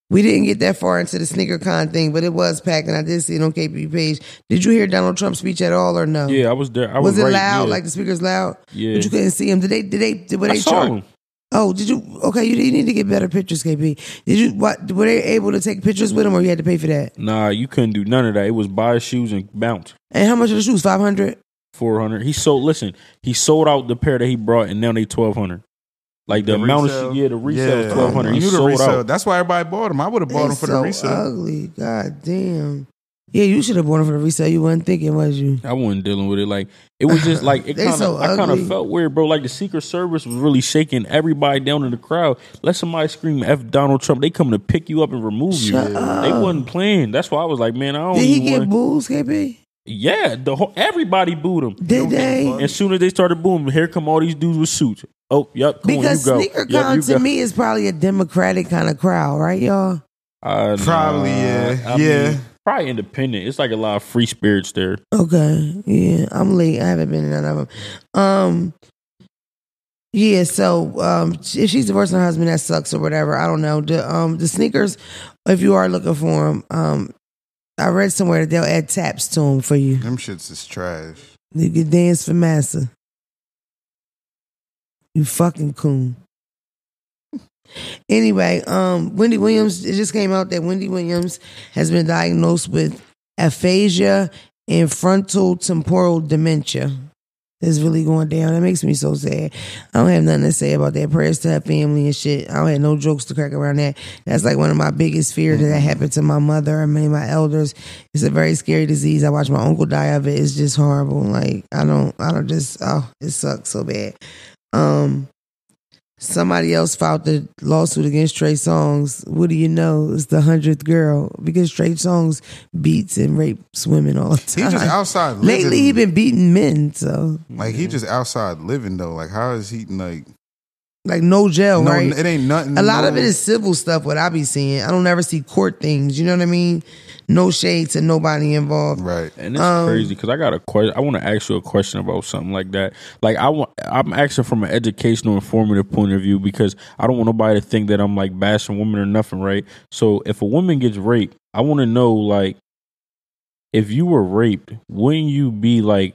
we didn't get that far into the sneaker con thing, but it was packed, and I did see it on KP page. Did you hear Donald Trump's speech at all, or no? Yeah, I was there. I was, Was, it right, loud? yeah. Like the speakers loud? Yeah. But you couldn't see him. Did they? Did they? Did, were I saw him. Oh, did you? Okay, you, you need to get better pictures, KP. Did you? What were they able to take pictures with him, or you had to pay for that? Nah, you couldn't do none of that. It was buy shoes and bounce. And how much are the shoes? Five hundred. Four hundred. He sold. Listen, he sold out the pair that he brought, and now they twelve hundred. Like the, amount resale? of shoes, yeah, the resale Yeah. is twelve hundred. You the sold resale. out. That's why everybody bought them. I would have bought them for so the resale. Ugly. God damn. Yeah, you should have bought them for the resale. You wasn't thinking, was you? I wasn't dealing with it. Like it was just like it kind of. so I kind of felt weird, bro. Like the Secret Service was really shaking everybody down in the crowd. Let somebody scream "F Donald Trump." They coming to pick you up and remove Shut you. up. They wasn't playing. That's why I was like, man, I don't. Did he get wanna- booze, KP? Yeah, the whole everybody booed him. Did they? As soon as they started booing, here come all these dudes with suits. Oh, yep. Come Because on, you go. sneaker Yep, con to me is probably a democratic kind of crowd, right, y'all? Uh, Probably, nah. yeah. I Yeah. mean, probably independent. It's like a lot of free spirits there. Okay. Yeah, I'm late. I haven't been in none of them. Um. Yeah, so um, if she's divorcing her husband, that sucks or whatever. I don't know. The um the sneakers, if you are looking for them, um, I read somewhere that they'll add taps to them for you. Them shits is trash. You can dance for massa. You fucking coon. Anyway, um, Wendy Williams, it just came out that Wendy Williams has been diagnosed with aphasia and frontal temporal dementia. It's really going down. That makes me so sad. I don't have nothing to say about that. Prayers to her family and shit. I don't have no jokes to crack around that. That's like one of my biggest fears that that happened to my mother and many of my elders. It's a very scary disease. I watched my uncle die of it. It's just horrible. Like I don't, I don't just, oh, it sucks so bad. Um, somebody else filed the lawsuit against Trey Songz. What do you know? It's the hundredth girl because Trey Songz beats and rapes women all the time. He just outside living. Lately, he been beating men, so like he just outside living though. Like how is he like? Like no jail, no, right? it ain't nothing. A lot no- of it is civil stuff. What I be seeing, I don't ever see court things. You know what I mean? No shade to nobody involved. right. And it's Um, crazy because I got a question. I want to ask you a question about something like that. Like I want, I'm asking from an educational, informative point of view because I don't want nobody to think that I'm like bashing women or nothing, right? So if a woman gets raped, I want to know like, if you were raped, wouldn't you be like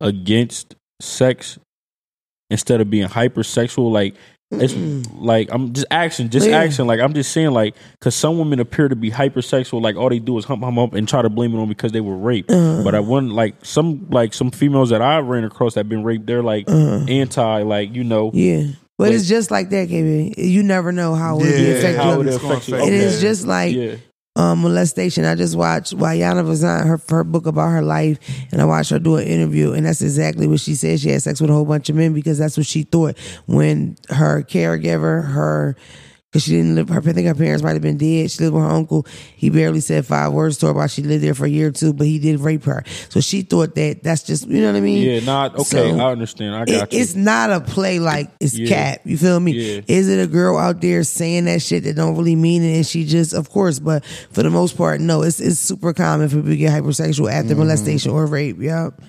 against sex instead of being hypersexual? Like It's like I'm just action, just Yeah. action. Like I'm just saying, like because some women appear to be hypersexual. Like all they do is hump, hump, hump, and try to blame it on because they were raped. Uh-huh. But I wouldn't like some like some females that I ran across that been raped. They're like anti, like you know, Uh-huh. Yeah. But Wait. it's just like that, KP. You never know how it Yeah, will affect you. it it's gonna affects you. affect you. is Okay. just like yeah, um, molestation. I just watched Wayana Vazan, her her book about her life, and I watched her do an interview, and that's exactly what she said. She had sex with a whole bunch of men because that's what she thought when her caregiver, her because she didn't live. Her, I think her parents might have been dead. She lived with her uncle. He barely said five words to her while she lived there for a year or two, but he did rape her. So she thought that that's just you know what I mean. yeah. Not okay. So, I understand. I It, got you. it's not a play like it's Yeah. cap. You feel me? Yeah. Is it a girl out there saying that shit that don't really mean it and she just of course, but for the most part, no, it's it's super common for people to get hypersexual after Mm-hmm. molestation or rape. Yep.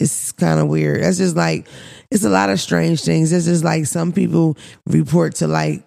It's kind of weird. That's just like it's a lot of strange things. It's just like some people report to like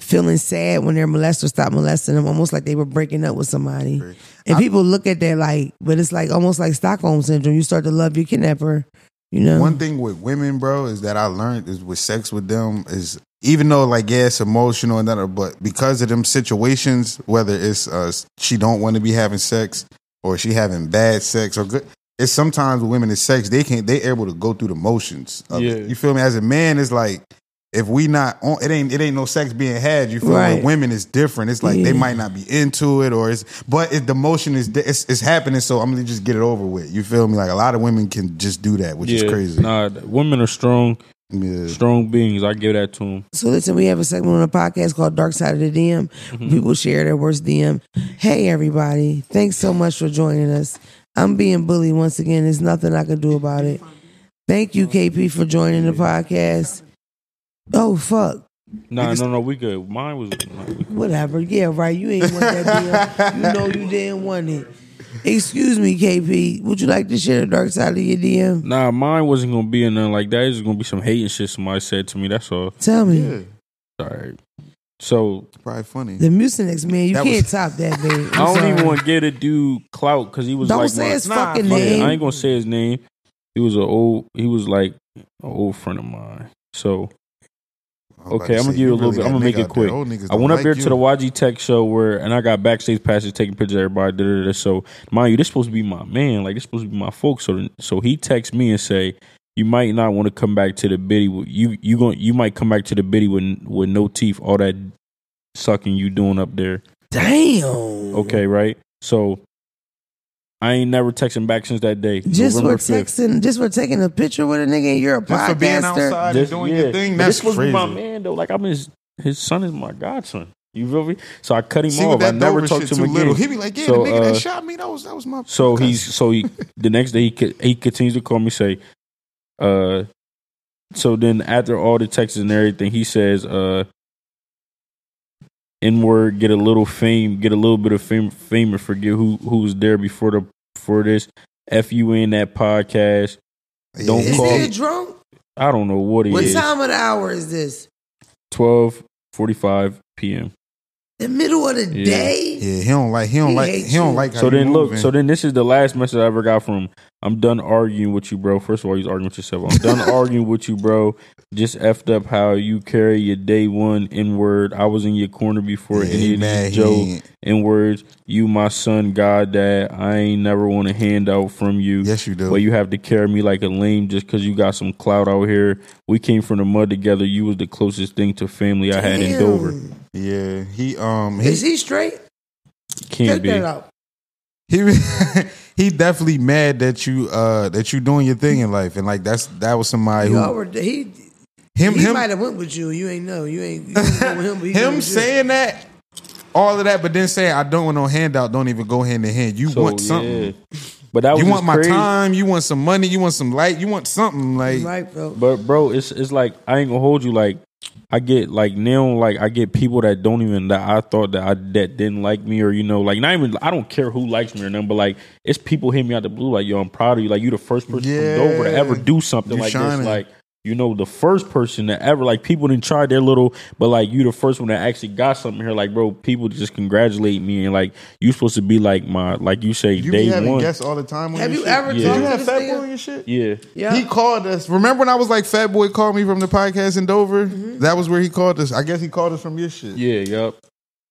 feeling sad when their molester stopped molesting them, almost like they were breaking up with somebody. And people look at that like, but it's like almost like Stockholm syndrome. You start to love your kidnapper. You know, One thing with women, bro, is that I learned is with sex with them is even though like yeah, it's emotional and that, but because of them situations, whether it's uh she don't want to be having sex or she having bad sex or good. It's sometimes with women in sex they can't they able to go through the motions. Of Yeah. it. You feel me? As a man, it's like if we not on it ain't it ain't no sex being had. You feel me? Right. With women is different. It's like Yeah. they might not be into it or it's but it, the motion is it's, it's happening. So I'm gonna just get it over with. You feel me? Like a lot of women can just do that, which yeah, is crazy. Nah, women are strong, Yeah. strong beings. I give that to them. So listen, we have a segment on the podcast called Dark Side of the DM. Mm-hmm. People share their worst DM. Hey everybody, thanks so much for joining us. I'm being bullied once again. There's nothing I can do about it. Thank you, KP, for joining the podcast. Oh fuck. Nah, no, no, we good. Mine was. nah, we. Whatever. Yeah, right. You ain't want that DM. You know you didn't want it. Excuse me, KP. Would you like to share the dark side of your DM? Nah, mine wasn't gonna be in nothing like that. It's gonna be some hating shit somebody said to me. That's all. Tell me. Yeah. All right. So Probably funny. The Mucinex, man, you That can't was- top that, babe. I don't even want to get a dude clout because he was Don't like say my- his Nah, fucking fuck it. name. I ain't gonna say his name. He was an old. He was like an old friend of mine. So I was about Okay, I'm gonna give you a little really bit. I'm gonna make it quick. I went up like there you. to the YG Tech show where, and I got backstage passes taking pictures of everybody. Da, da, da. So, mind you, this supposed to be my man. Like this supposed to be my folks. So, so he texts me and say, "You might not want to come back to the biddy. You you going you might come back to the biddy with with no teeth. All that sucking you doing up there. Damn. Okay, right? So." I ain't never texting back since that day. Just November for 5th. texting, just for taking a picture with a nigga and you're a Just for being podcaster. outside Just- and doing yeah. your thing. But That's this was crazy. my man though. Like I'm his his son is my godson. You feel me? So I cut him See off. I that never Dover talked shit to too him little. again. He be like, yeah, So, the nigga uh, that shot me, that was that was my. So cousin. he's so he the next day he co- he continues to call me say, uh, so then after all the texts and everything, he says, uh, N word, get a little fame, get a little bit of fame, fame and forget who who was there before the before this. F you in that podcast. don't Is call- he drunk? I don't know what it What is. time of the hour is this? Twelve forty five p.m. The middle of the Yeah. day? Yeah, he don't like. He don't He like. He don't you. like. How So then look, moving. so then this is the last message I ever got from him. I'm done arguing with you, bro. First of all, he's arguing with yourself. I'm done arguing with you, bro. Just effed up how you carry your day one N word. I was in your corner before Yeah, any of mad these he Joe ain't- N words. You my son, God dad. I ain't never want a handout from you. Yes, you do. But you have to carry me like a lame just because you got some clout out here. We came from the mud together. You was the closest thing to family I had in Dover. yeah, he um Is he he straight? Can't Check be. that out. he he definitely mad that you uh that you doing your thing in life and like that's that was somebody You who already, he him he him might have went with you. You ain't know. You ain't you didn't with him. But him with you. saying that all of that, but then saying I don't want no handout don't even go hand in hand. You So, want something. yeah. But that was You want my crazy. time. You want some money. You want some light. You want something like right, bro. But bro, it's it's like I ain't gonna hold you. Like I get like now, like I get people that don't even that I thought that I that didn't like me or you know, like not even I don't care who likes me or nothing, but like it's people hit me out the blue, like yo, I'm proud of you, like you the first person Yeah. from Dover to ever do something You like shining. this, like you know, the first person that ever like people didn't try their little, but like you the first one that actually got something here. Like, bro, people just congratulate me and like you supposed to be like my like you say You day be having one. guests all the time. On Have your you shit? ever Yeah. talked You have Fat Boy nigga? your shit? Yeah. Yeah. He called us. Remember when I was like, Fat Boy called me from the podcast in Dover? Mm-hmm. That was where he called us. I guess he called us from your shit. Yeah, yup.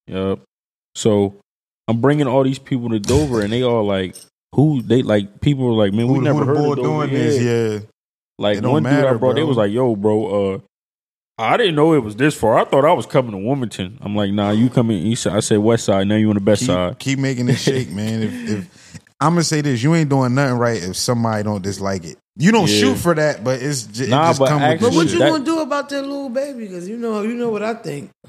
Yup. So I'm bringing all these people to Dover and they all like who they like people were like, man, we Who, never who the heard boy of Dover. doing this? Yeah. Like It don't one dude I matter, brought, they bro. was like, "Yo, bro, uh, I didn't know it was this far. I thought I was coming to Wilmington." I'm like, "Nah, you coming east side." I said west side. Now you on the best keep, side. keep making it shake, man. If, if I'm gonna say this, you ain't doing nothing right if somebody don't dislike it. You don't Yeah. shoot for that, but it's just, Nah, it just but come actually- But what you. That- gonna do about that little baby? Because you know, you know what I think.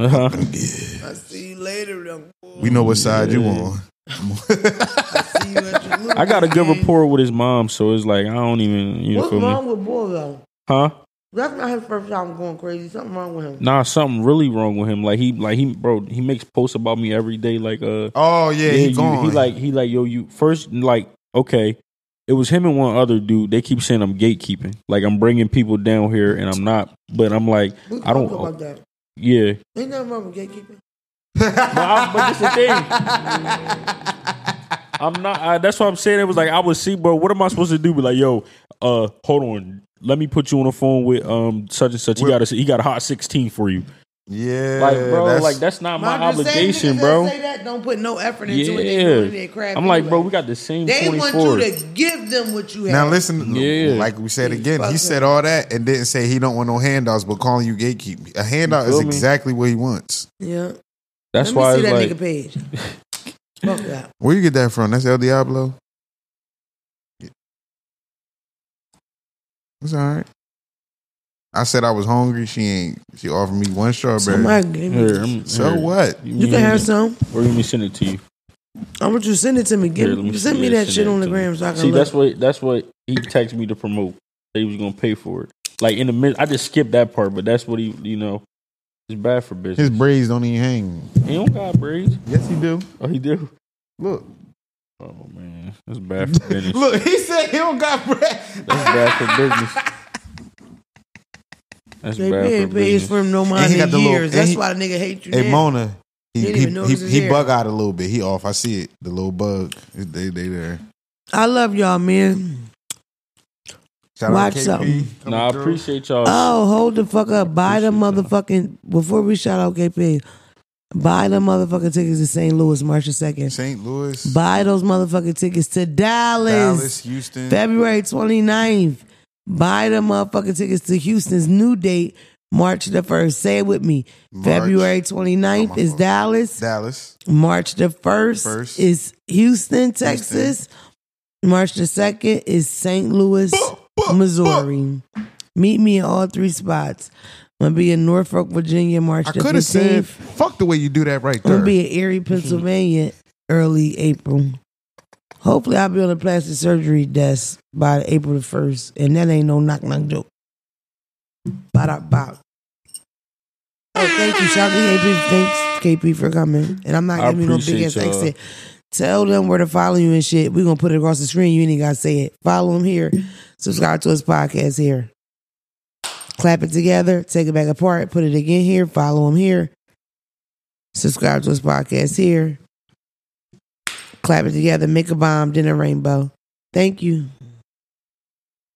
Uh-huh. I see you later, young boy. We know what side you on. See you at your little I got a good game. rapport with his mom, so it's like I don't even you know. What's feel wrong me, with boy though? huh? That's not his first time going crazy. Something wrong with him. Nah, something really wrong with him. Like he, like he, bro, he makes posts about me every day. Like uh, Oh yeah, he you- gone. he like he like yo, you first like okay. It was him and one other dude. They keep saying I'm gatekeeping, like I'm bringing people down here, and I'm not. But I'm like, We I don't. about that. Yeah, Ain't nothing wrong with gatekeeping. But, I, but this the thing. I'm not. I, that's what I'm saying. It was like I would see, bro. What am I supposed to do? Be like, yo, uh, hold on. Let me put you on the phone with um such and such. He got a he got a hot sixteen for you. yeah, Like, bro, like that's not my I'm saying, obligation, bro. Say that don't put no effort into it. They doing Yeah, crap I'm like, anyway. bro, we got the same thing. They twenty want you to give them what you have. Now listen, Yeah. like we said Yeah, again, he said all that and didn't say he don't want no handouts, but calling you gatekeep. A handout is feel me? exactly what he wants. Yeah. That's Let why me see that like, nigga page. Fuck that. Where you get that from? That's El Diablo. It's all right. I said I was hungry. She ain't. She offered me one strawberry. Somebody gave me here, this. I'm- so here. what? You can have some. Or let me send it to you. I want you to send it to me. Give, Here, let me send see me that send shit on the to me. gram so I can See, look. that's what that's what he texted me to promote. That he was gonna pay for it. Like in the mid, I just skipped that part, but that's what he, you know, it's bad for business. His braids don't even hang. he don't got braids. Yes, he do. Oh, he do. Look, Oh man, that's bad for business. look. He said he don't got braids. That's bad for business. That's They bad pay for business. for him no And mind in got little- years. That's he- why the nigga hate you Hey now. Mona, he Didn't he, he, he bug out a little bit. He off. I see it. The little bug. They they there. I love y'all, man. Shout Watch something. coming Nah, I through. appreciate y'all. Oh, hold the fuck up. Buy the Appreciate y'all. motherfucking before we shout out KP. Buy the motherfucking tickets to St. Louis March the second. St. Louis, Buy those motherfucking tickets to Dallas, Dallas, Houston. February 29th. Buy the motherfucking tickets to Houston's new date, March the 1st. Say it with me. March. February 29th Oh, is fault. Dallas. Dallas. March the 1st First. is Houston, Texas. March the 2nd is St. Louis, Missouri. Meet me in all three spots. I'm going to be in Norfolk, Virginia, March I the could have 15th. said, "Fuck the way you do that right there. I'm there." going to be in Erie, Pennsylvania, early April. Hopefully, I'll be on the plastic surgery desk by April the 1st. And that ain't no knock knock joke. Ba bop. Oh, thank you. Shout out to KP. Thanks, KP, for coming. And I'm not I giving you no big ass appreciate y'all. exit. Tell them where to follow you and shit. We're going to put it across the screen. You ain't even got to say it. Follow them here. Subscribe to his podcast here. Clap it together. Take it back apart. Put it again here. Follow him here. Subscribe to his podcast here. Clap it together. Make a bomb. Dinner rainbow. Thank you.